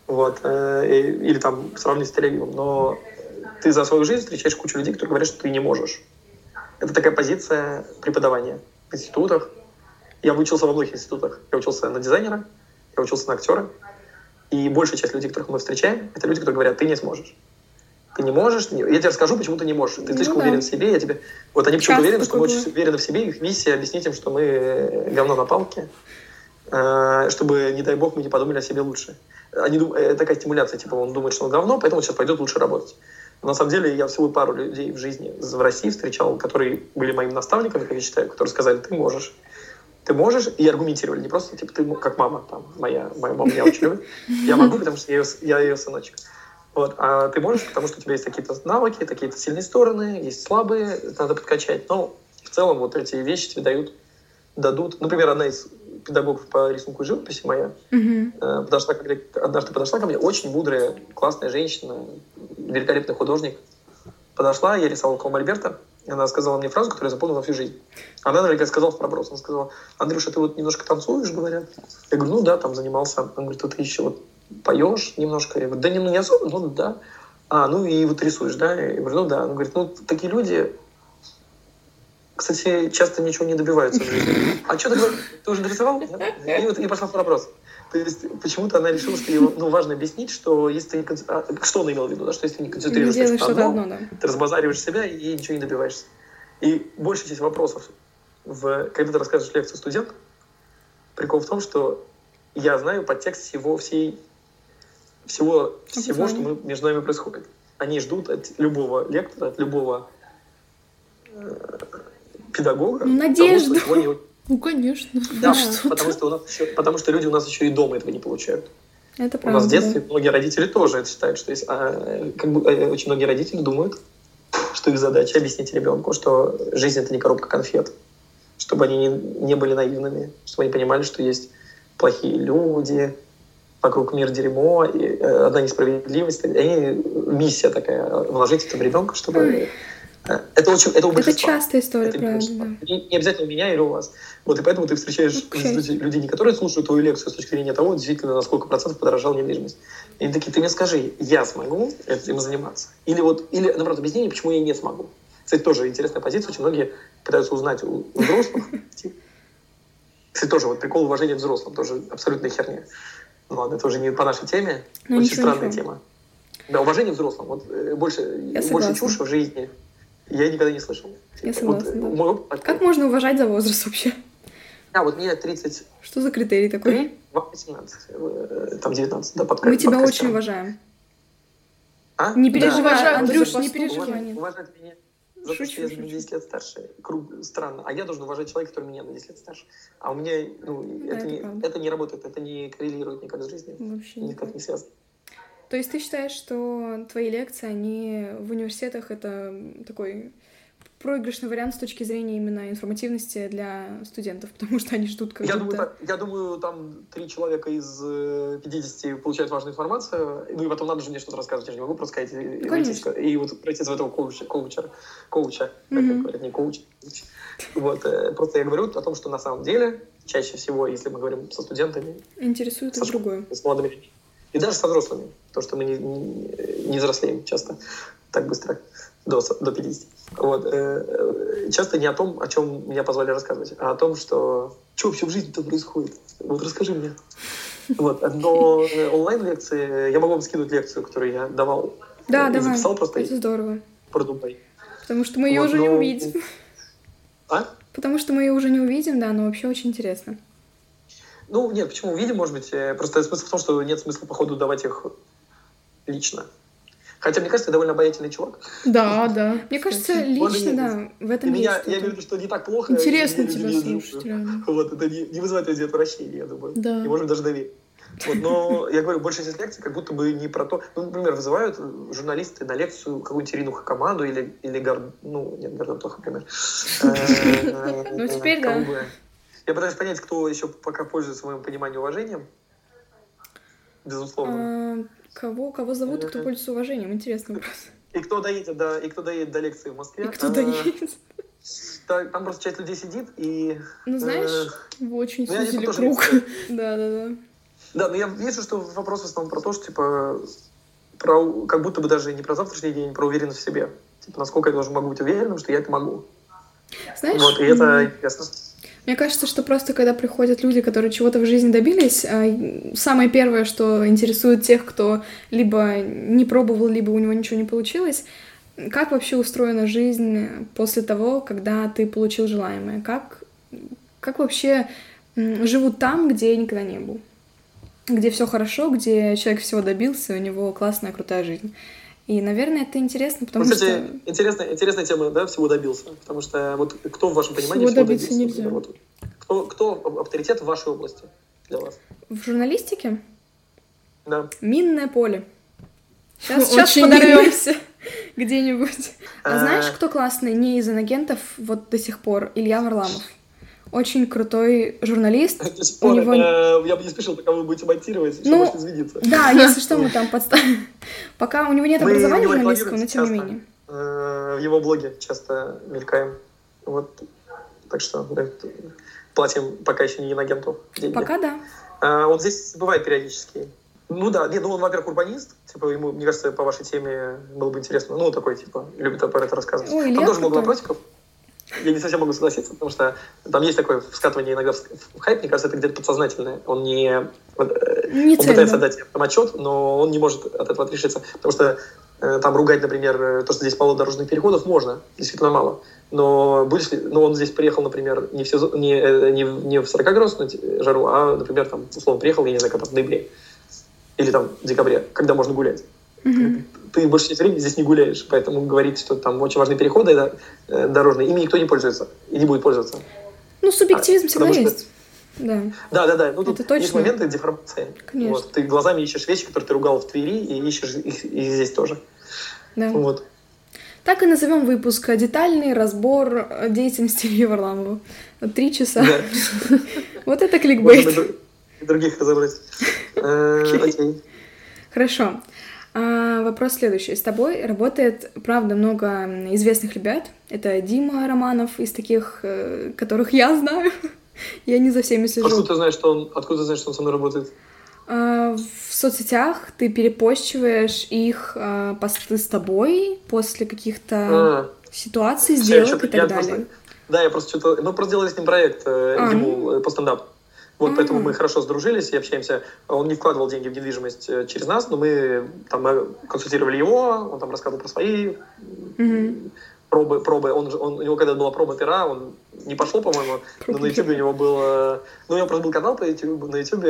Speaker 2: Вот. Э, или там сравнить с тель Но ты за свою жизнь встречаешь кучу людей, которые говорят, что ты не можешь. Это такая позиция преподавания в институтах. Я учился во многих институтах. Я учился на дизайнера, я учился на актера. И большая часть людей, которых мы встречаем, это люди, которые говорят, ты не сможешь. Ты не можешь. Я тебе расскажу, почему ты не можешь. Ты ну, слишком да. уверен в себе. Я тебе... Вот они почему-то уверены, что мы очень уверены в себе. Их миссия объяснить им, что мы говно на палке. Э, чтобы, не дай бог, мы не подумали о себе лучше. Они дум... Это такая стимуляция, типа он думает, что он говно, поэтому он сейчас пойдет лучше работать. На самом деле я всего пару людей в жизни в России встречал, которые были моими наставниками, как я считаю, которые сказали, ты можешь. Ты можешь, и аргументировали, не просто, типа, ты как мама, там, моя, моя мама меня очень любит. Я могу, потому что я ее, я ее сыночек. Вот. А ты можешь, потому что у тебя есть какие-то навыки, какие-то сильные стороны, есть слабые, надо подкачать. Но в целом вот эти вещи тебе дают, дадут. Например, одна из педагогов по рисунку и живописи моя,
Speaker 1: mm-hmm.
Speaker 2: подошла, однажды подошла ко мне, очень мудрая, классная женщина, великолепный художник. Подошла, я рисовал Кол Мольберта, и она сказала мне фразу, которую я запомнил на всю жизнь. Она наверняка сказала в проброс. Она сказала, Андрюша, ты вот немножко танцуешь, говорят? Я говорю, ну да, там занимался. Она говорит, ты еще вот поешь немножко? Я говорю, да не, ну не особо, ну да. А, ну и вот рисуешь, да? Я говорю, ну да. Она говорит, ну такие люди, кстати, часто ничего не добиваются в жизни. А что ты говоришь? Ты уже нарисовал? И вот я пошла в вопрос. То есть почему-то она решила, что ей ну, важно объяснить, что если ты не а, что она имела в виду, да, что если ты не концентрируешься
Speaker 1: на что-то одно, да.
Speaker 2: ты разбазариваешь себя и ничего не добиваешься. И большая часть вопросов, в, когда ты рассказываешь лекцию студентам, прикол в том, что я знаю подтекст всего, всей, всего, всего, что мы, между нами происходит. Они ждут от любого лектора, от любого э, педагога.
Speaker 1: Надежду.
Speaker 2: Того, что
Speaker 3: ну, конечно.
Speaker 2: Да, что потому, что у нас еще, потому что люди у нас еще и дома этого не получают.
Speaker 1: Это правда.
Speaker 2: У нас в детстве многие родители тоже это считают, что есть, а, как бы, э, очень многие родители думают, что их задача объяснить ребенку, что жизнь это не коробка конфет, чтобы они не, не были наивными, чтобы они понимали, что есть плохие люди, вокруг мир дерьмо, и э, одна несправедливость. И они, миссия такая, вложить это в ребенка, чтобы это очень, это у
Speaker 1: Это частая история, это правда. Да.
Speaker 2: Не, не обязательно у меня или у вас. Вот и поэтому ты встречаешь okay. Ну, людей, не которые слушают твою лекцию с точки зрения того, действительно, на сколько процентов подорожала недвижимость. И они такие, ты мне скажи, я смогу этим заниматься? Или вот, или, наоборот, объяснение, почему я не смогу. Кстати, тоже интересная позиция. Очень многие пытаются узнать у, у взрослых. Кстати, тоже вот прикол уважения взрослым, тоже абсолютная херня. Ну ладно, это уже не по нашей теме.
Speaker 1: Ну,
Speaker 2: очень
Speaker 1: ничего,
Speaker 2: странная
Speaker 1: ничего.
Speaker 2: тема. Да, уважение взрослым. Вот э, больше, больше чушь в жизни я никогда не слышал.
Speaker 1: Я согласна, вот, да. Опыт, как можно уважать за возраст вообще?
Speaker 2: А, вот мне 30...
Speaker 1: Что за критерий такой?
Speaker 2: Вам 18, э, там 19, да, подка...
Speaker 1: Мы тебя подкастер. очень уважаем.
Speaker 2: А?
Speaker 1: Не переживай,
Speaker 3: да,
Speaker 1: Андрюш, не переживай.
Speaker 2: Уважать, уважать меня. За то, что я на 10 лет старше. Круг, странно. А я должен уважать человека, который меня на 10 лет старше. А у меня, ну,
Speaker 1: Да,
Speaker 2: это,
Speaker 1: это
Speaker 2: не,
Speaker 1: правда.
Speaker 2: это не работает, это не коррелирует никак с жизнью.
Speaker 1: Вообще
Speaker 2: Никак
Speaker 1: никак.
Speaker 2: не связано.
Speaker 1: То есть ты считаешь, что твои лекции, они в университетах это такой проигрышный вариант с точки зрения именно информативности для студентов, потому что они ждут как
Speaker 2: Я
Speaker 1: будто...
Speaker 2: думаю, так, я думаю, там три человека из э, 50 получают важную информацию, ну и потом надо же мне что-то рассказывать, я же не могу просто сказать и, и,
Speaker 1: Ну,
Speaker 2: выйти
Speaker 1: конечно.
Speaker 2: и вот пройти в этого коуча, коуча, коуча, как
Speaker 1: Мгм.
Speaker 2: говорят, не коуч. Вот, э, просто я говорю о том, что на самом деле, чаще всего, если мы говорим со студентами,
Speaker 1: Интересует и другое.
Speaker 2: с молодыми и даже со взрослыми, то, что мы не, не, не взрослеем часто так быстро, до, до 50. Вот, э, э, часто не о том, о чем меня позвали рассказывать, а о том, что что вообще в жизни-то происходит. Вот расскажи мне. Вот, но э, онлайн-лекции, я могу вам скинуть лекцию, которую я давал.
Speaker 1: Да,
Speaker 2: и
Speaker 1: давай.
Speaker 2: записал просто
Speaker 1: Это здорово.
Speaker 2: про Дубай.
Speaker 1: Потому что мы ее
Speaker 2: Вот,
Speaker 1: уже не
Speaker 2: но-
Speaker 1: увидим.
Speaker 2: А?
Speaker 1: Потому что мы ее уже не увидим, да, но вообще очень интересно.
Speaker 2: Ну, нет, почему увидим, может быть. э, Просто смысл в том, что нет смысла, походу, давать их лично. Хотя, мне кажется, я довольно обаятельный чувак.
Speaker 3: Да, да.
Speaker 1: Мне кажется, лично, да, в этом
Speaker 2: меня,
Speaker 1: есть
Speaker 2: я имею в
Speaker 1: что-то.
Speaker 2: виду, что не так плохо.
Speaker 3: Интересно
Speaker 2: меня
Speaker 3: тебя слушать, реально.
Speaker 2: Вот, это не, не вызывает людей отвращения, я думаю.
Speaker 3: Да.
Speaker 2: И, может, даже доверие. Вот, но я говорю, большая часть лекций как будто бы не про то. Ну, например, вызывают журналисты на лекцию какую-нибудь Ирину Хакамаду или, или Гар... Ну, нет, Гордон плохо пример. Э,
Speaker 1: Ну, теперь да.
Speaker 2: Я пытаюсь понять, кто еще пока пользуется моим пониманием уважением. Безусловно.
Speaker 1: А, Кого, кого зовут кто
Speaker 2: Мгм.
Speaker 1: пользуется уважением? Интересный вопрос.
Speaker 2: И кто доедет до, и кто доедет до лекции в Москве.
Speaker 1: И кто
Speaker 2: э,
Speaker 1: доедет?
Speaker 2: та- Там просто часть людей сидит, и...
Speaker 1: Ну,
Speaker 2: э,
Speaker 1: знаешь,
Speaker 3: Вы очень
Speaker 2: Ну,
Speaker 3: сузили круг.
Speaker 2: лекцию.
Speaker 1: да, да, да.
Speaker 2: Да, но я вижу, что вопрос в основном про то, что, типа, про, как будто бы даже не про завтрашний день, а про уверенность в себе. Типа, насколько я должен могу быть уверенным, что я это могу.
Speaker 1: Знаешь,
Speaker 2: вот, и это интересно.
Speaker 1: Мне кажется, что просто когда приходят люди, которые чего-то в жизни добились, а, самое первое, что интересует тех, кто либо не пробовал, либо у него ничего не получилось, как вообще устроена жизнь после того, когда ты получил желаемое? Как, как вообще живут там, где я никогда не был? Где все хорошо, где человек всего добился, у него классная, крутая жизнь. И, наверное, это интересно, потому
Speaker 2: Ну, кстати,
Speaker 1: что...
Speaker 2: интересная, интересная тема, да, всего добился. Потому что вот кто в вашем понимании
Speaker 3: Всего
Speaker 2: всего,
Speaker 3: добиться
Speaker 2: добился?
Speaker 3: нельзя.
Speaker 2: Вот. Кто, кто авторитет в вашей области для вас?
Speaker 1: В журналистике
Speaker 2: Да.
Speaker 1: Минное поле. Сейчас, сейчас подорвемся где-нибудь. А
Speaker 2: А.
Speaker 1: знаешь, кто классный не из иногентов вот до сих пор? Илья Варламов. Очень крутой журналист.
Speaker 2: Сих
Speaker 1: У него...
Speaker 2: э, я бы не спешил, пока вы будете монтировать,
Speaker 1: Ну,
Speaker 2: может извиниться.
Speaker 1: Да, если что, мы там подставим. Пока у него нет
Speaker 2: Мы
Speaker 1: образования журналистского, но тем не менее.
Speaker 2: Э, В его блоге часто мелькаем. Вот. Так что да, платим пока еще не инагенту деньги.
Speaker 1: Пока да.
Speaker 2: А, он здесь бывает периодически. Ну да, нет, ну он, во-первых, урбанист. Типа, ему, мне кажется, по вашей теме было бы интересно. Ну, такой, типа, любит про это рассказывать.
Speaker 1: Ой,
Speaker 2: там тоже много вопросиков. Я не совсем могу согласиться, потому что там есть такое вскатывание иногда в хайп, мне кажется, это где-то подсознательное. Он не, э,
Speaker 1: Не
Speaker 2: он пытается дать там отчет, но он не может от этого отрешиться. Потому что э, там ругать, например, э, то, что здесь мало дорожных переходов, можно, действительно мало. Но будешь ли, ну, он здесь приехал, например, не в, сезон, не, не, в- не в 40-градусную жару, а, например, там, условно, приехал, я не знаю, как там, в ноябре. Или там в декабре, когда можно гулять.
Speaker 1: Мгм.
Speaker 2: Ты большую часть времени здесь не гуляешь, поэтому говорить, что там очень важные переходы да, э, дорожные, ими никто не пользуется и не будет пользоваться.
Speaker 1: Ну, субъективизм
Speaker 2: А,
Speaker 1: всегда
Speaker 2: что-
Speaker 1: есть. Да.
Speaker 2: Да, да, да. Ну, тут
Speaker 1: Это
Speaker 2: есть
Speaker 1: точно.
Speaker 2: моменты деформации.
Speaker 1: Конечно.
Speaker 2: Вот. Ты глазами ищешь вещи, которые ты ругал в Твери, и ищешь их, их здесь тоже.
Speaker 1: да.
Speaker 2: Вот.
Speaker 1: Так и назовем выпуск «Детальный разбор э, деятельности Ильи Варламова». Вот Три часа.
Speaker 2: Да.
Speaker 1: Вот это кликбейт.
Speaker 2: и дру- и других разобрать. Э, Окей.
Speaker 1: Хорошо. А, вопрос следующий. С тобой работает, правда, много известных ребят. Это Дима Романов из таких, э, которых я знаю. Я не за всеми
Speaker 2: Откуда
Speaker 1: слежу.
Speaker 2: ты знаешь, что он, откуда ты знаешь, что он со мной работает?
Speaker 1: А, В соцсетях ты перепощиваешь их а, посты с тобой после каких-то
Speaker 2: А,
Speaker 1: ситуаций, сделок и так далее.
Speaker 2: просто- Да, я просто что-то... Мы просто делали с ним проект э,
Speaker 1: А,
Speaker 2: ему э, по стендапу. Вот, поэтому
Speaker 1: А.
Speaker 2: мы хорошо сдружились и общаемся. Он не вкладывал деньги в недвижимость э, через нас, но мы там э, консультировали его, он там рассказывал про свои
Speaker 1: Мгм.
Speaker 2: пробы, пробы. Он, он, у него когда была проба пера, он не пошел, по-моему, но на YouTube у него было... Ну, у него просто был канал по YouTube, на YouTube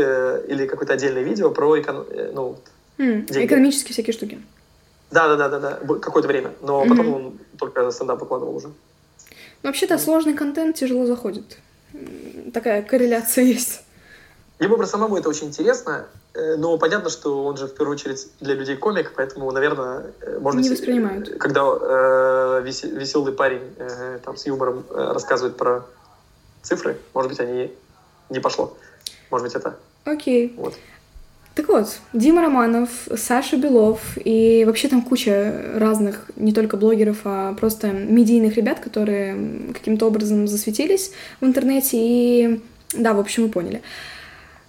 Speaker 2: или какое-то отдельное видео про эконом... э, ну,
Speaker 1: М,
Speaker 2: Деньги.
Speaker 1: Экономические всякие штуки.
Speaker 2: Да, да, да, да, какое-то время. Но потом он только стендап выкладывал уже.
Speaker 1: Ну, вообще-то сложный контент тяжело заходит. Такая корреляция есть.
Speaker 2: Ему просто самому это очень интересно, э, но понятно, что он же в первую очередь для людей комик, поэтому, наверное, э, может
Speaker 1: Не воспринимают.
Speaker 2: когда э, весе- веселый парень э, там с юмором э, рассказывает про цифры, может быть, они не пошло. Может быть, это
Speaker 1: Окей.
Speaker 2: вот.
Speaker 1: Так вот, Дима Романов, Саша Белов и вообще там куча разных, не только блогеров, а просто медийных ребят, которые каким-то образом засветились в интернете и... Да, в общем, вы поняли.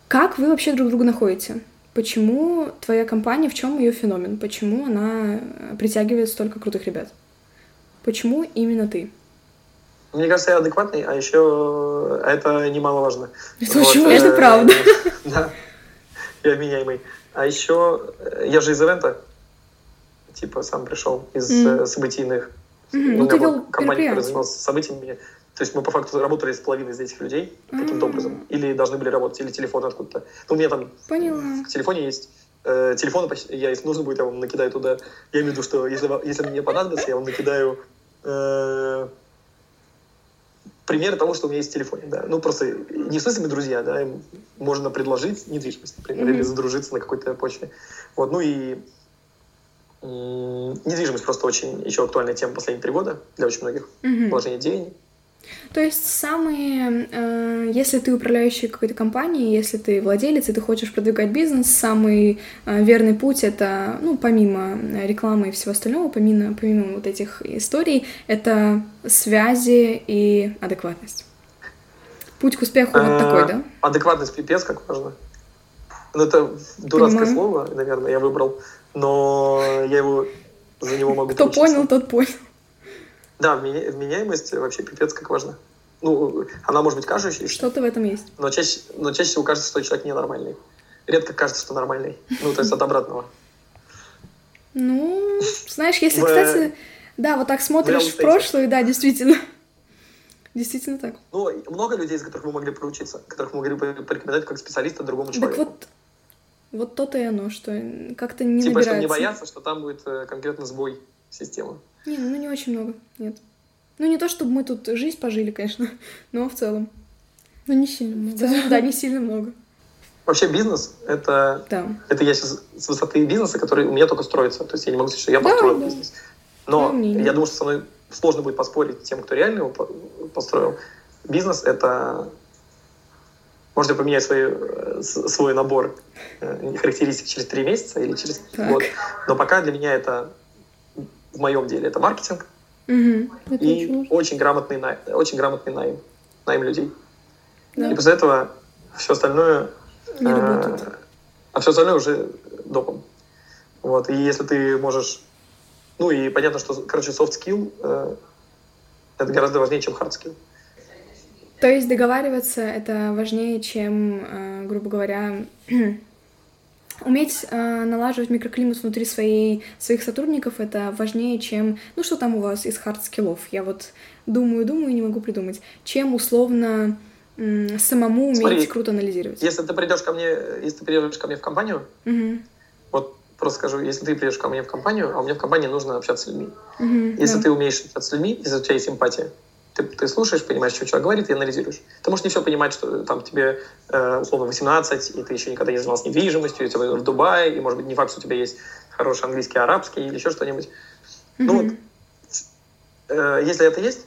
Speaker 1: Как вы вообще друг друга находите? Почему твоя компания, в чем ее феномен? Почему она притягивает столько крутых ребят? Почему именно ты?
Speaker 2: Мне кажется, я адекватный, а еще это немаловажно.
Speaker 3: Это очень важно.
Speaker 2: Э,
Speaker 1: правда.
Speaker 2: Да, я вменяемый. А еще э, я же из ивента, типа сам пришел из э, событийных. У
Speaker 1: ну,
Speaker 2: меня
Speaker 1: ты вел
Speaker 2: компания, которая занималась событиями. То есть мы по факту работали с половиной из этих людей каким-то образом. Или должны были работать, или телефон откуда-то. Ну, у меня там
Speaker 1: Поняла.
Speaker 2: в телефоне есть э, телефоны, почти- я, если нужно будет, я вам накидаю туда. Я имею в виду, что если, если мне понадобится, я вам накидаю э, примеры того, что у меня есть в телефоне. Да. Ну, просто не в смысле мы друзья, да, им можно предложить недвижимость, например,
Speaker 1: Мгм.
Speaker 2: или задружиться на какой-то почве. Вот, ну и недвижимость просто очень еще актуальная тема последние три года для очень многих.
Speaker 1: Мгм.
Speaker 2: Вложение денег.
Speaker 1: То есть самые, э, если ты управляющий какой-то компанией, если ты владелец и ты хочешь продвигать бизнес, самый э, верный путь это, ну, помимо э, рекламы и всего остального, помимо, помимо вот этих историй, это связи и адекватность. Путь к успеху вот
Speaker 2: А,
Speaker 1: такой, да?
Speaker 2: Адекватность пипец, как важно. Ну, это дурацкое
Speaker 1: Понимаю.
Speaker 2: слово, наверное, я выбрал, но я его за него могу
Speaker 1: Кто понял, тот понял.
Speaker 2: Да, вменя- вменяемость вообще пипец как важно. Ну, она может быть кажущейся,
Speaker 1: Что-то в этом есть.
Speaker 2: но чаще, но чаще всего кажется, что человек ненормальный. Редко кажется, что нормальный. Ну, то есть от обратного.
Speaker 1: Ну, знаешь, если, кстати, да, вот так смотришь в прошлое, да, действительно. Действительно так.
Speaker 2: Ну, много людей, из которых мы могли поучиться, которых мы могли порекомендовать как специалиста другому
Speaker 1: Так
Speaker 2: человеку.
Speaker 1: вот, вот то-то и оно, что как-то не
Speaker 2: типа, чтобы
Speaker 1: набирается.
Speaker 2: не бояться, что там будет э, конкретно сбой системы.
Speaker 1: Не, ну не очень много, нет. Ну не то, чтобы мы тут жизнь пожили, конечно, но в целом.
Speaker 3: Ну, не сильно
Speaker 1: В
Speaker 3: много.
Speaker 1: целом, да, не сильно много.
Speaker 2: Вообще бизнес — это
Speaker 1: Да.
Speaker 2: Это я сейчас с высоты бизнеса, который у меня только строится. То есть я не могу сказать, что я построил
Speaker 1: да.
Speaker 2: бизнес. Но
Speaker 1: мнение.
Speaker 2: я думаю, что со мной сложно будет поспорить тем, кто реально его по- построил. Бизнес — это... Можно поменять свой, э, свой набор э, характеристик через три месяца или через
Speaker 1: Так.
Speaker 2: год. Но пока для меня это, в моем деле, это маркетинг
Speaker 1: Мгм.
Speaker 3: Это
Speaker 2: и
Speaker 3: очень
Speaker 2: грамотный, най- очень грамотный найм, найм людей.
Speaker 1: Да.
Speaker 2: И после этого все остальное
Speaker 1: Не
Speaker 2: Э,
Speaker 1: работает.
Speaker 2: А все остальное уже допом. Вот. И если ты можешь... Ну и понятно, что, короче, soft skill э, это гораздо важнее, чем hard skill.
Speaker 1: То есть договариваться это важнее, чем, э, грубо говоря, уметь э, налаживать микроклимат внутри своей, своих сотрудников, это важнее, чем, ну что там у вас из hard skill ов? Я вот думаю, думаю и не могу придумать. Чем условно м, самому уметь
Speaker 2: Смотри,
Speaker 1: круто анализировать.
Speaker 2: Если ты придешь ко мне, если ты придешь ко мне в компанию,
Speaker 1: Мгм.
Speaker 2: вот просто скажу, если ты придешь ко мне в компанию, а у меня в компании нужно общаться с людьми.
Speaker 1: Мгм,
Speaker 2: Если
Speaker 1: да.
Speaker 2: ты умеешь общаться с людьми, если у тебя есть эмпатия, ты, ты слушаешь, понимаешь, что человек говорит, и анализируешь. Ты можешь не все понимать, что там тебе э, условно 18, и ты еще никогда не занимался недвижимостью, и ты в Дубае, и, может быть, не факт, что у тебя есть хороший английский, арабский или еще что-нибудь. Ну вот, э, если это есть,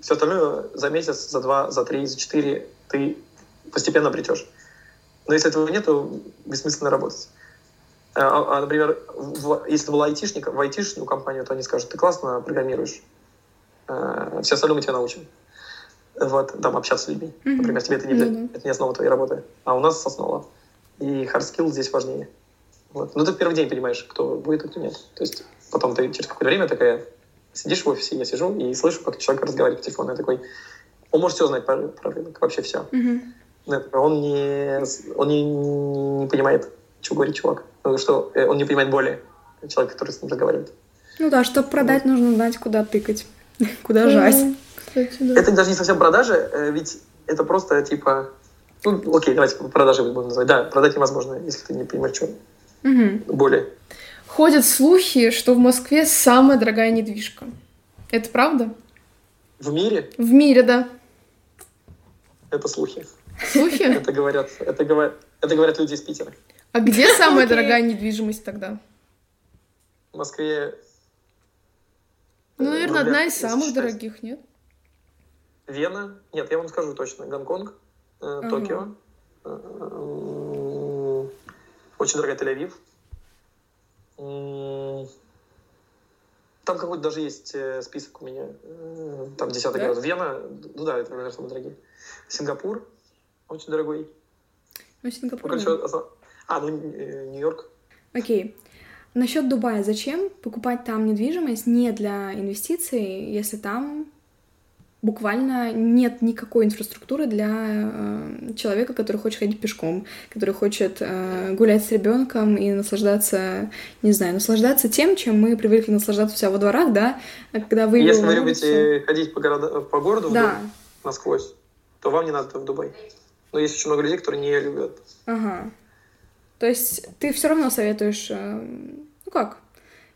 Speaker 2: все остальное за месяц, за два, за три, за четыре ты постепенно обретешь. Но если этого нет, то бессмысленно работать. А, а, например, в- если ты был айтишник, в айтишную компанию, то они скажут, ты классно программируешь, э, все остальное мы тебя научим. Вот, там, общаться с людьми.
Speaker 1: Мгм.
Speaker 2: Например, тебе это не,
Speaker 1: Ну да.
Speaker 2: это не основа твоей работы, а у нас основа. И hard skill здесь важнее. Вот. Ну, ты в первый день понимаешь, кто будет, а кто нет. То есть потом ты через какое-то время такая сидишь в офисе, я сижу и слышу, как человек разговаривает по телефону. Я такой, он может все знать про, про рынок, вообще все.
Speaker 1: Мгм.
Speaker 2: Он не, он не, не понимает, что говорит чувак. Ну, что э, он не понимает боли человека, который с ним разговаривает.
Speaker 1: Ну да, чтобы продать, нужно знать, куда тыкать, куда
Speaker 3: да.
Speaker 2: Это даже не совсем продажи, э, ведь это просто типа... Ну, окей, давайте продажи будем называть. Да, продать невозможно, если ты не понимаешь, что боли.
Speaker 3: ходят слухи, что в Москве самая дорогая недвижка. Это правда?
Speaker 2: В мире?
Speaker 3: В мире, да.
Speaker 2: Это слухи.
Speaker 3: Слухи?
Speaker 2: Это говорят, это говорят, это говорят люди из Питера.
Speaker 3: А где самая дорогая недвижимость тогда?
Speaker 2: В Москве...
Speaker 3: Ну,
Speaker 2: э,
Speaker 3: наверное, одна из самых дорогих, нет?
Speaker 2: Вена. Нет, я вам скажу точно. Гонконг, э. Токио. м, Очень дорогая Тель-Авив. Там какой-то даже есть э, список у меня. Там десятый
Speaker 3: Да?
Speaker 2: город. Вена. Ну да, это, наверное, самые дорогие. Сингапур. Очень дорогой.
Speaker 1: Ну,
Speaker 2: Ну,
Speaker 1: Сингапур.
Speaker 2: короче,
Speaker 1: да.
Speaker 2: А, ну, Нью-Йорк.
Speaker 1: Окей. Насчет Дубая. Зачем покупать там недвижимость не для инвестиций, если там буквально нет никакой инфраструктуры для э, человека, который хочет ходить пешком, который хочет э, гулять с ребенком и наслаждаться, не знаю, наслаждаться тем, чем мы привыкли наслаждаться у себя во дворах, да, когда вы
Speaker 2: Если вы любите ходить по, города, по городу
Speaker 1: улицу-
Speaker 2: вдоль,
Speaker 1: да,
Speaker 2: насквозь, то вам не надо в Дубай. Но есть очень много людей, которые не любят.
Speaker 1: Ага. То есть ты все равно советуешь, э, ну как,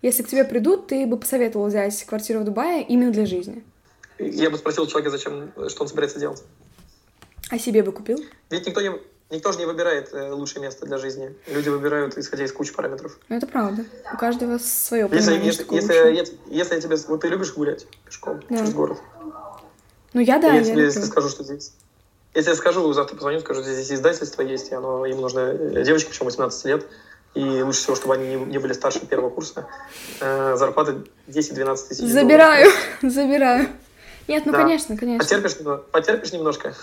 Speaker 1: если к тебе придут, ты бы посоветовал взять квартиру в Дубае именно для жизни.
Speaker 2: Я бы спросил человека, зачем, что он собирается делать.
Speaker 1: А себе бы купил?
Speaker 2: Ведь никто, не, никто же не выбирает э, лучшее место для жизни. Люди выбирают, исходя из кучи параметров.
Speaker 1: Ну, это правда. У каждого свое
Speaker 2: Если, если, если, я, если я тебе... Вот ты любишь гулять пешком
Speaker 1: Да.
Speaker 2: через город.
Speaker 1: Ну, я да,
Speaker 2: я
Speaker 1: я
Speaker 2: тебе
Speaker 1: люблю.
Speaker 2: скажу, что здесь... Если я скажу, завтра позвоню, скажу, здесь издательство есть, и оно, им нужно э, девочки, причем 18 лет, и лучше всего, чтобы они не, не были старше первого курса. Э, зарплата 10-12 тысяч долларов.
Speaker 1: Забираю, забираю. Нет, ну,
Speaker 2: Да.
Speaker 1: конечно, конечно.
Speaker 2: Потерпишь, потерпишь немножко?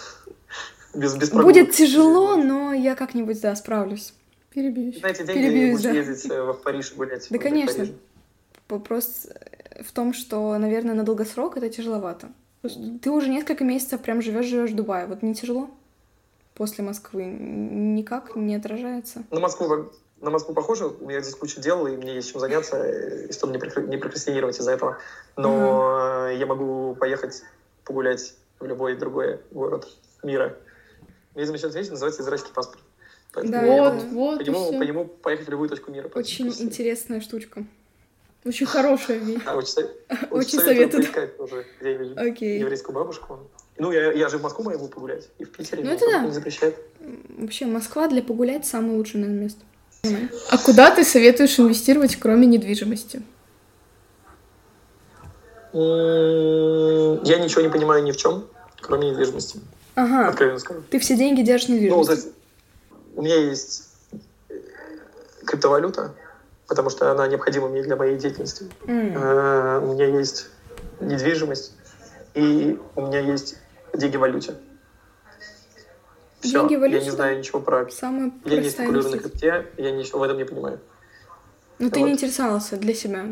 Speaker 2: Без, без прогулок.
Speaker 1: Будет тяжело, но я как-нибудь, да, справлюсь.
Speaker 3: Перебьюсь.
Speaker 2: На эти деньги
Speaker 1: Перебьюсь, да.
Speaker 2: ездить э, в Париж гулять.
Speaker 1: Да, конечно. Вопрос в том, что, наверное, на долгосрок это тяжеловато. Ты уже несколько месяцев прям живешь, живешь в Дубае. Вот не тяжело? После Москвы никак не отражается.
Speaker 2: На Москву, на Москву похоже, у меня здесь куча дел, и мне есть чем заняться, и чтобы не, прокра- не прокрастинировать из-за этого. Но я могу поехать погулять в любой другой город мира. Есть замечательная вещь, называется израильский паспорт. Поэтому
Speaker 1: Да,
Speaker 3: Вот,
Speaker 2: могу
Speaker 3: вот,
Speaker 2: по нему, по нему поехать в любую точку мира.
Speaker 1: Очень интересная штучка.
Speaker 3: Очень хорошая вещь.
Speaker 2: Да, очень, со-
Speaker 1: Очень
Speaker 2: советую
Speaker 1: советую.
Speaker 2: поискать тоже
Speaker 1: Окей.
Speaker 2: еврейскую бабушку. Ну, я, я же в Москву могу погулять, и в Питере,
Speaker 1: Ну, это да.
Speaker 2: не запрещает.
Speaker 1: Вообще, Москва для погулять самое лучшее, наверное, место.
Speaker 3: А куда ты советуешь инвестировать, кроме недвижимости?
Speaker 2: Я ничего не понимаю ни в чем, кроме недвижимости.
Speaker 1: Ага,
Speaker 2: Откровенно скажу.
Speaker 1: ты все деньги держишь в
Speaker 2: Ну, у меня есть э, криптовалюта, потому что она необходима мне для моей деятельности. Э, У меня есть недвижимость, и у меня есть деньги в валюте. Всё.
Speaker 1: Деньги в
Speaker 2: Я
Speaker 1: валюте,
Speaker 2: не
Speaker 1: да?
Speaker 2: знаю ничего про...
Speaker 1: Самая
Speaker 2: Я не спекулирую на крипте, я ничего в этом не понимаю.
Speaker 1: Но ты
Speaker 2: Вот.
Speaker 1: не интересовался для себя.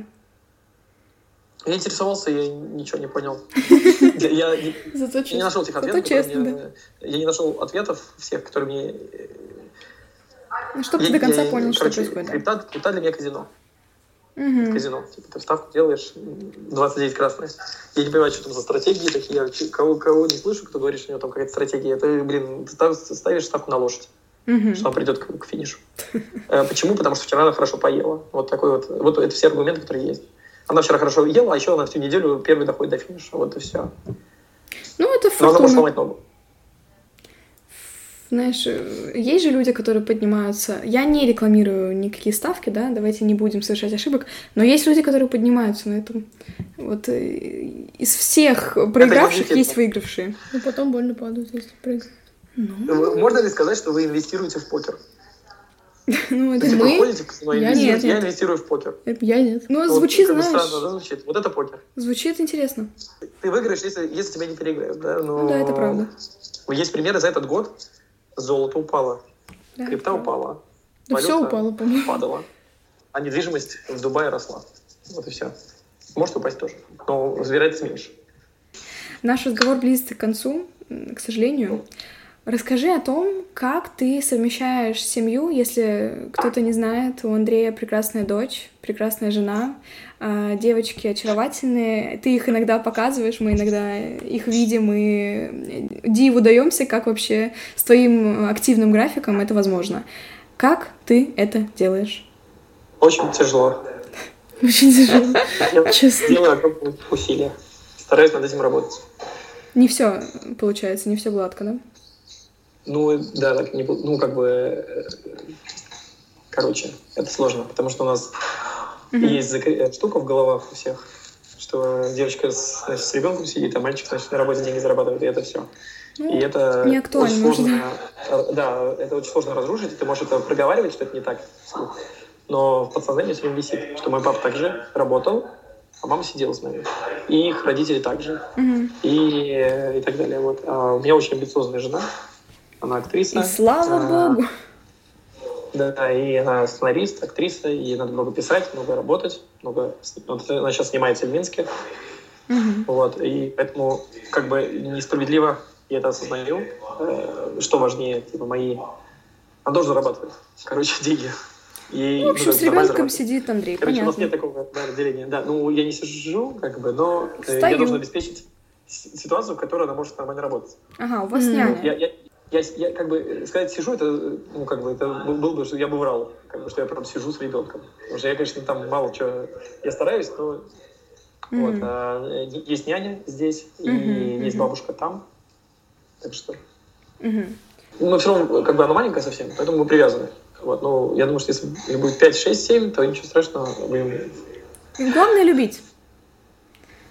Speaker 2: Я интересовался, я ничего не понял. Я, я не, я не нашел тех
Speaker 1: Зато
Speaker 2: ответов, Я не нашел ответов всех, которые мне...
Speaker 1: Ну, чтобы
Speaker 2: я-
Speaker 1: ты до конца
Speaker 2: я-
Speaker 1: понял, что
Speaker 2: короче,
Speaker 1: происходит. да.
Speaker 2: Крипта, крипта для меня казино.
Speaker 1: Мгм.
Speaker 2: казино. Типа ты вставку делаешь, м, 29 красное. Я не понимаю, что там за стратегии такие. Я кого, кого не слышу, кто говорит, что у него там какая-то стратегия. Это, блин, ты став- ставишь ставку на лошадь,
Speaker 1: Мгм.
Speaker 2: что она придет к, к финишу. Э, Почему? Потому что вчера она хорошо поела. Вот такой вот. Вот это все аргументы, которые есть. Она вчера хорошо ела, а еще она всю неделю первый доходит до финиша. Вот и все.
Speaker 1: Ну, это
Speaker 2: Но она может
Speaker 1: фортуна.
Speaker 2: сломать ногу.
Speaker 1: Знаешь, э, есть же люди, которые поднимаются. Я не рекламирую никакие ставки, да, давайте не будем совершать ошибок, но есть люди, которые поднимаются на этом. Вот э, из всех проигравших есть выигравшие.
Speaker 3: Ну, потом больно падают, если прыгают.
Speaker 2: Вы- Можно ли сказать, что вы инвестируете в покер?
Speaker 1: Ну, это
Speaker 2: Типа,
Speaker 3: Мы?
Speaker 2: ходите
Speaker 3: Я
Speaker 1: нет,
Speaker 2: Я инвестирую в покер.
Speaker 3: Я нет.
Speaker 1: Ну, звучит, знаешь,
Speaker 2: странно, да, звучит. Вот это покер.
Speaker 1: звучит интересно.
Speaker 2: Ты выиграешь, если, если тебя не переиграют, да? Но...
Speaker 1: Ну да, это правда.
Speaker 2: Есть примеры за этот год. Золото упало,
Speaker 1: Да,
Speaker 2: крипта
Speaker 1: правда.
Speaker 2: упала,
Speaker 3: Да все
Speaker 2: валюта
Speaker 3: упало, по-моему.
Speaker 2: падала, а недвижимость в Дубае росла. Вот и все. Может упасть тоже, но вероятность меньше.
Speaker 1: Наш разговор близится к концу, к сожалению. Расскажи о том, как ты совмещаешь семью, если кто-то не знает, у Андрея прекрасная дочь, прекрасная жена, а, девочки очаровательные, ты их иногда показываешь, мы иногда их видим и диву даемся, как вообще с твоим активным графиком это возможно. Как ты это делаешь?
Speaker 2: Очень тяжело.
Speaker 3: Очень тяжело, честно.
Speaker 2: Делаю огромные усилия. Стараюсь над этим работать.
Speaker 1: Не все получается, не все гладко, да?
Speaker 2: Ну, да, так не Ну, как бы... Короче, это сложно, потому что у нас есть закры- э, штука в головах у всех, что девочка с, значит, с ребенком сидит, а мальчик, значит, на работе деньги зарабатывает, и это все.
Speaker 1: Ну,
Speaker 2: и это
Speaker 1: не актуально,
Speaker 2: очень сложно, э, да, это очень сложно разрушить, ты можешь это проговаривать, что это не так, но в подсознании все время висит, что мой папа также работал, а мама сидела с нами. И их родители также.
Speaker 1: Мгм.
Speaker 2: И, э, и так далее. Вот. А у меня очень амбициозная жена. Она актриса.
Speaker 1: И слава
Speaker 2: А,
Speaker 1: богу.
Speaker 2: Да, и она сценарист, актриса, и надо много писать, много работать, много... с- Вот она сейчас снимается в Минске,
Speaker 1: Мгм.
Speaker 2: вот, и поэтому как бы несправедливо я это осознаю, э, что важнее, типа, мои... Она тоже зарабатывает, короче, деньги. И,
Speaker 1: В общем,
Speaker 2: ну,
Speaker 1: с
Speaker 2: нормально
Speaker 1: ребенком сидит Андрей,
Speaker 2: Короче, у нас нет
Speaker 1: понятно.
Speaker 2: такого да, разделения. Да, ну, я не сижу, как бы, но э, я
Speaker 1: Стою.
Speaker 2: должен обеспечить с- ситуацию, в которой она может нормально работать.
Speaker 1: Ага, у вас
Speaker 3: М.
Speaker 1: няня.
Speaker 2: Я, я, я, я как бы э, сказать сижу, это, ну, как бы, это был был бы, что я бы врал, как бы, что я прям сижу с ребенком. Потому что я, конечно, там мало чего, я стараюсь, но
Speaker 1: Мгм.
Speaker 2: вот, а, есть няня здесь, и
Speaker 1: Мгм,
Speaker 2: есть бабушка там, так что,
Speaker 1: Мгм.
Speaker 2: но все равно, как бы, она маленькая совсем, поэтому мы привязаны. Вот, ну, я думаю, что если их будет 5, 6, 7, то ничего страшного, будем
Speaker 1: Главное любить.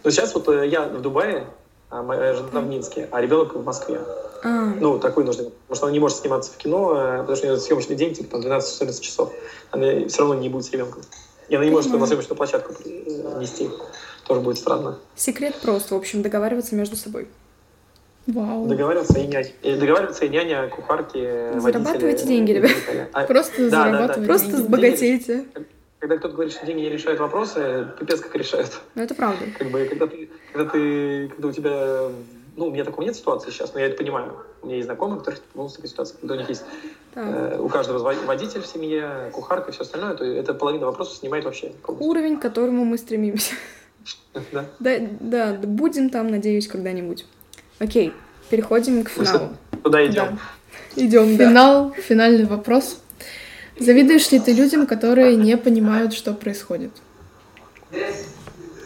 Speaker 2: Но сейчас вот э, я в Дубае, а моя жена в Минске, а ребенок в Москве.
Speaker 1: А,
Speaker 2: Ну, такой нужно. Потому что она не может сниматься в кино, э, потому что у нее съемочный день, типа, там, 12-14 часов. Она все равно не будет с ребенком. И она не может
Speaker 1: Понимаю.
Speaker 2: на съемочную площадку э, нести. Тоже будет странно.
Speaker 1: секрет прост, в общем, договариваться между собой.
Speaker 3: Вау.
Speaker 2: Договариваться и няня. И договариваться и няня, кухарки, водители.
Speaker 1: Зарабатывайте деньги, ребят.
Speaker 2: А,
Speaker 3: Просто
Speaker 2: Да, да, да.
Speaker 3: зарабатывать
Speaker 1: Просто
Speaker 3: деньги.
Speaker 1: сбогатейте.
Speaker 2: Когда кто-то говорит, что деньги не решают вопросы, пипец как решают.
Speaker 1: Ну, это правда.
Speaker 2: Как бы, когда ты, когда ты, когда у тебя, ну, у меня такого нет ситуации сейчас, но я это понимаю. У меня есть знакомые, у которых ну, такая ситуация, когда у них есть э, у каждого водитель в семье, кухарка и все остальное, то это половина вопросов снимает вообще. полностью.
Speaker 1: Уровень, к которому мы стремимся.
Speaker 2: Да.
Speaker 1: Да, да, будем там, надеюсь, когда-нибудь. Окей, переходим к
Speaker 2: Мы
Speaker 1: финалу.
Speaker 2: Туда идем.
Speaker 3: Да.
Speaker 1: Идем, да.
Speaker 3: Финал, финальный вопрос. Завидуешь ли ты людям, которые не понимают, что происходит?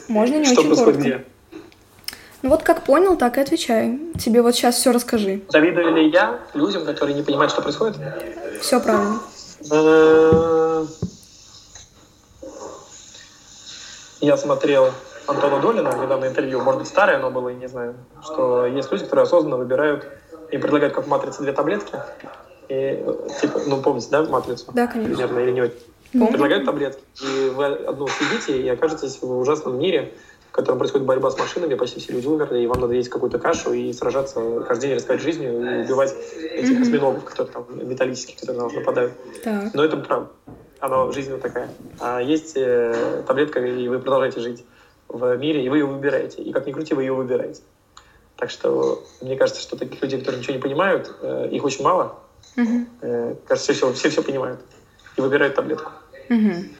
Speaker 1: Можно не
Speaker 2: Что
Speaker 1: очень коротко.
Speaker 2: где?
Speaker 1: Ну вот как понял, так и отвечай. Тебе вот сейчас все расскажи.
Speaker 2: Завидую ли я людям, которые не понимают, что происходит?
Speaker 1: Все правильно.
Speaker 2: Я смотрел Антона Долина недавно интервью, может быть, старое оно было, я не знаю, что есть люди, которые осознанно выбирают и предлагают как в «Матрице» две таблетки, и, типа, ну, помните, да, «Матрицу»?
Speaker 1: Да, конечно.
Speaker 2: Примерно, или не очень?
Speaker 1: Помню.
Speaker 2: Предлагают таблетки, и вы одну съедите, и окажетесь в ужасном мире, в котором происходит борьба с машинами, почти все люди умерли, и вам надо есть какую-то кашу и сражаться, каждый день рисковать жизнью и убивать этих
Speaker 1: Мгм.
Speaker 2: осьминогов, которые там металлических, которые на вас нападают.
Speaker 1: Так.
Speaker 2: Но это правда. Она жизнь вот такая. А есть э, таблетка, и вы продолжаете жить в мире, и вы ее выбираете. И как ни крути, вы ее выбираете. Так что мне кажется, что таких людей, которые ничего не понимают, э, их очень мало.
Speaker 1: Мгм.
Speaker 2: Э, кажется, все все, все понимают. И выбирают таблетку.
Speaker 1: Мгм.